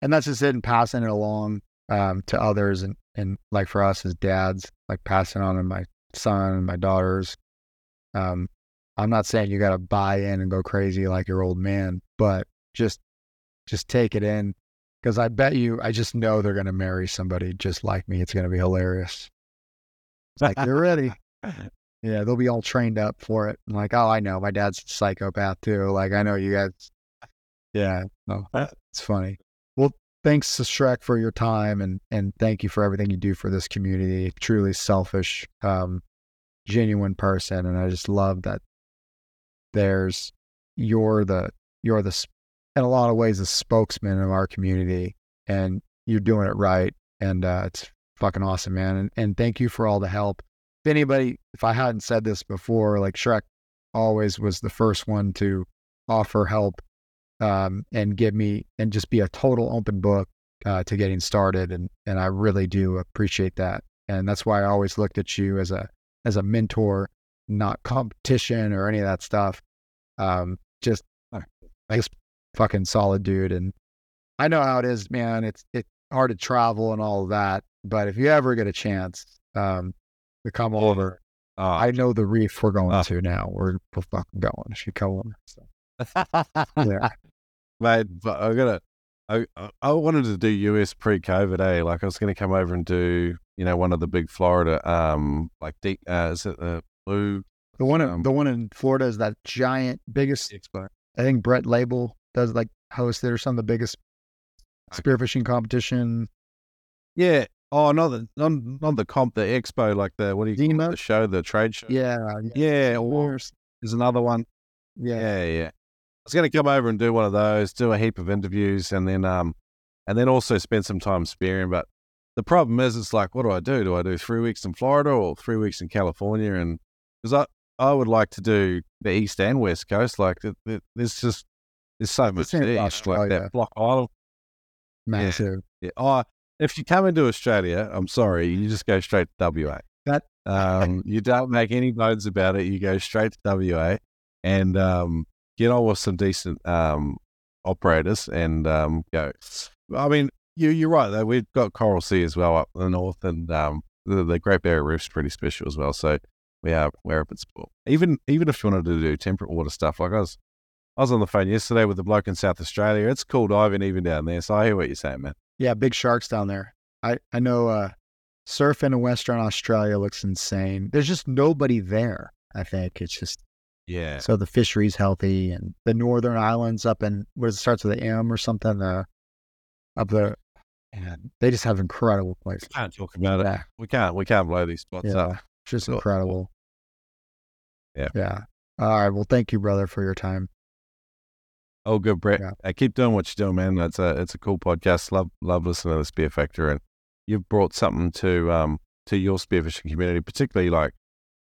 Speaker 1: and that's just it, and passing it along um, to others, and and like for us as dads, like passing on to my son and my daughters. Um, I'm not saying you got to buy in and go crazy like your old man, but just just take it in because I bet you, I just know they're gonna marry somebody just like me. It's gonna be hilarious. It's like you're ready. Yeah, they'll be all trained up for it. I'm like, oh, I know. My dad's a psychopath too. Like, I know you guys. Yeah, no, it's funny. Well, thanks to Shrek for your time and and thank you for everything you do for this community. Truly selfish, um, genuine person, and I just love that. There's you're the you're the in a lot of ways the spokesman of our community, and you're doing it right, and uh, it's fucking awesome, man. And and thank you for all the help if anybody, if I hadn't said this before, like Shrek always was the first one to offer help um, and give me and just be a total open book uh, to getting started, and and I really do appreciate that, and that's why I always looked at you as a as a mentor, not competition or any of that stuff. Um, just just fucking solid dude, and I know how it is, man. It's it's hard to travel and all of that, but if you ever get a chance, um, to come over.
Speaker 2: Oh,
Speaker 1: I know the reef we're going
Speaker 2: Ah.
Speaker 1: to now. We're, we're fucking going. If you come over. So, yeah.
Speaker 2: mate, but I gotta. I I- wanted to do US pre-COVID, eh? Like I was going to come over and do, you know, one of the big Florida, um, like deep. Uh, is it the blue
Speaker 1: The one, in,
Speaker 2: Um,
Speaker 1: the one in Florida is that giant, biggest.
Speaker 2: expo?
Speaker 1: I think Brett Label does like host it or some of the biggest spearfishing competition.
Speaker 2: Yeah. Oh, not the not, not the comp, the expo, like the what do you call it? The show, the trade show.
Speaker 1: Yeah,
Speaker 2: Yeah. Or
Speaker 1: There's-
Speaker 2: there's another one.
Speaker 1: yeah,
Speaker 2: Yeah, yeah. I was going to come over and do one of those, do a heap of interviews, and then um, and then also spend some time spearing. But the problem is, it's like, what do I do? Do I do three weeks in Florida or three weeks in California? And because I I would like to do the east and west coast. Like, it, it, there's just there's so much there,
Speaker 1: with
Speaker 2: you know, like
Speaker 1: Australia.
Speaker 2: that Block Island.
Speaker 1: massive.
Speaker 2: Yeah. Oh, if you come into Australia, I'm sorry, you just go straight to WA.
Speaker 1: That
Speaker 2: Um, you don't make any bones about it. You go straight to WA and um, get on with some decent um, operators and um, go. I mean, you, you're right though. We've got Coral Sea as well up the north, and um, the, the Great Barrier Reef's pretty special as well. So we are up at sport. Even even if you wanted to do temperate water stuff, like I was I was on the phone yesterday with the bloke in South Australia. It's cool diving even down there. So I hear what you're saying, man.
Speaker 1: Yeah, big sharks down there. I I know uh, surfing in Western Australia looks insane. There's just nobody there. I think it's just
Speaker 2: Yeah.
Speaker 1: so the fishery's healthy and the northern islands up in what is it starts with the M or something. The up there, and they just have incredible places.
Speaker 2: can't talk about it. We can't we can't blow these spots up.
Speaker 1: yeah,
Speaker 2: up.
Speaker 1: just
Speaker 2: Cool.
Speaker 1: incredible.
Speaker 2: Yeah.
Speaker 1: yeah. All right. Well, thank you, brother, for your time.
Speaker 2: Oh, good, Brett.
Speaker 1: Yeah.
Speaker 2: Uh, keep doing what you're doing, man. It's a it's a cool podcast. Love love listening to the Spearfactor, and you've brought something to um to your spearfishing community, particularly like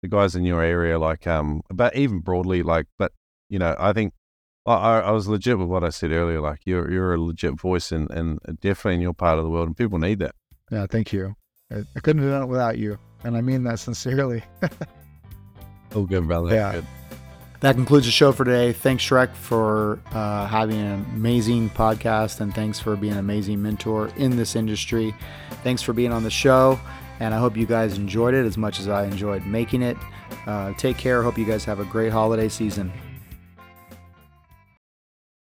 Speaker 2: the guys in your area, like um, but even broadly, like, but you know, I think I, I I was legit with what I said earlier. Like, you're you're a legit voice, and and definitely in your part of the world, and people need that.
Speaker 1: Yeah, thank you. I, I couldn't have done it without you, and I mean that sincerely.
Speaker 2: Oh, good, brother.
Speaker 1: Yeah.
Speaker 2: Good.
Speaker 1: That concludes the show for today. Thanks, Shrek, for uh, having an amazing podcast, and thanks for being an amazing mentor in this industry. Thanks for being on the show, and I hope you guys enjoyed it as much as I enjoyed making it. Uh, take care. Hope you guys have a great holiday season.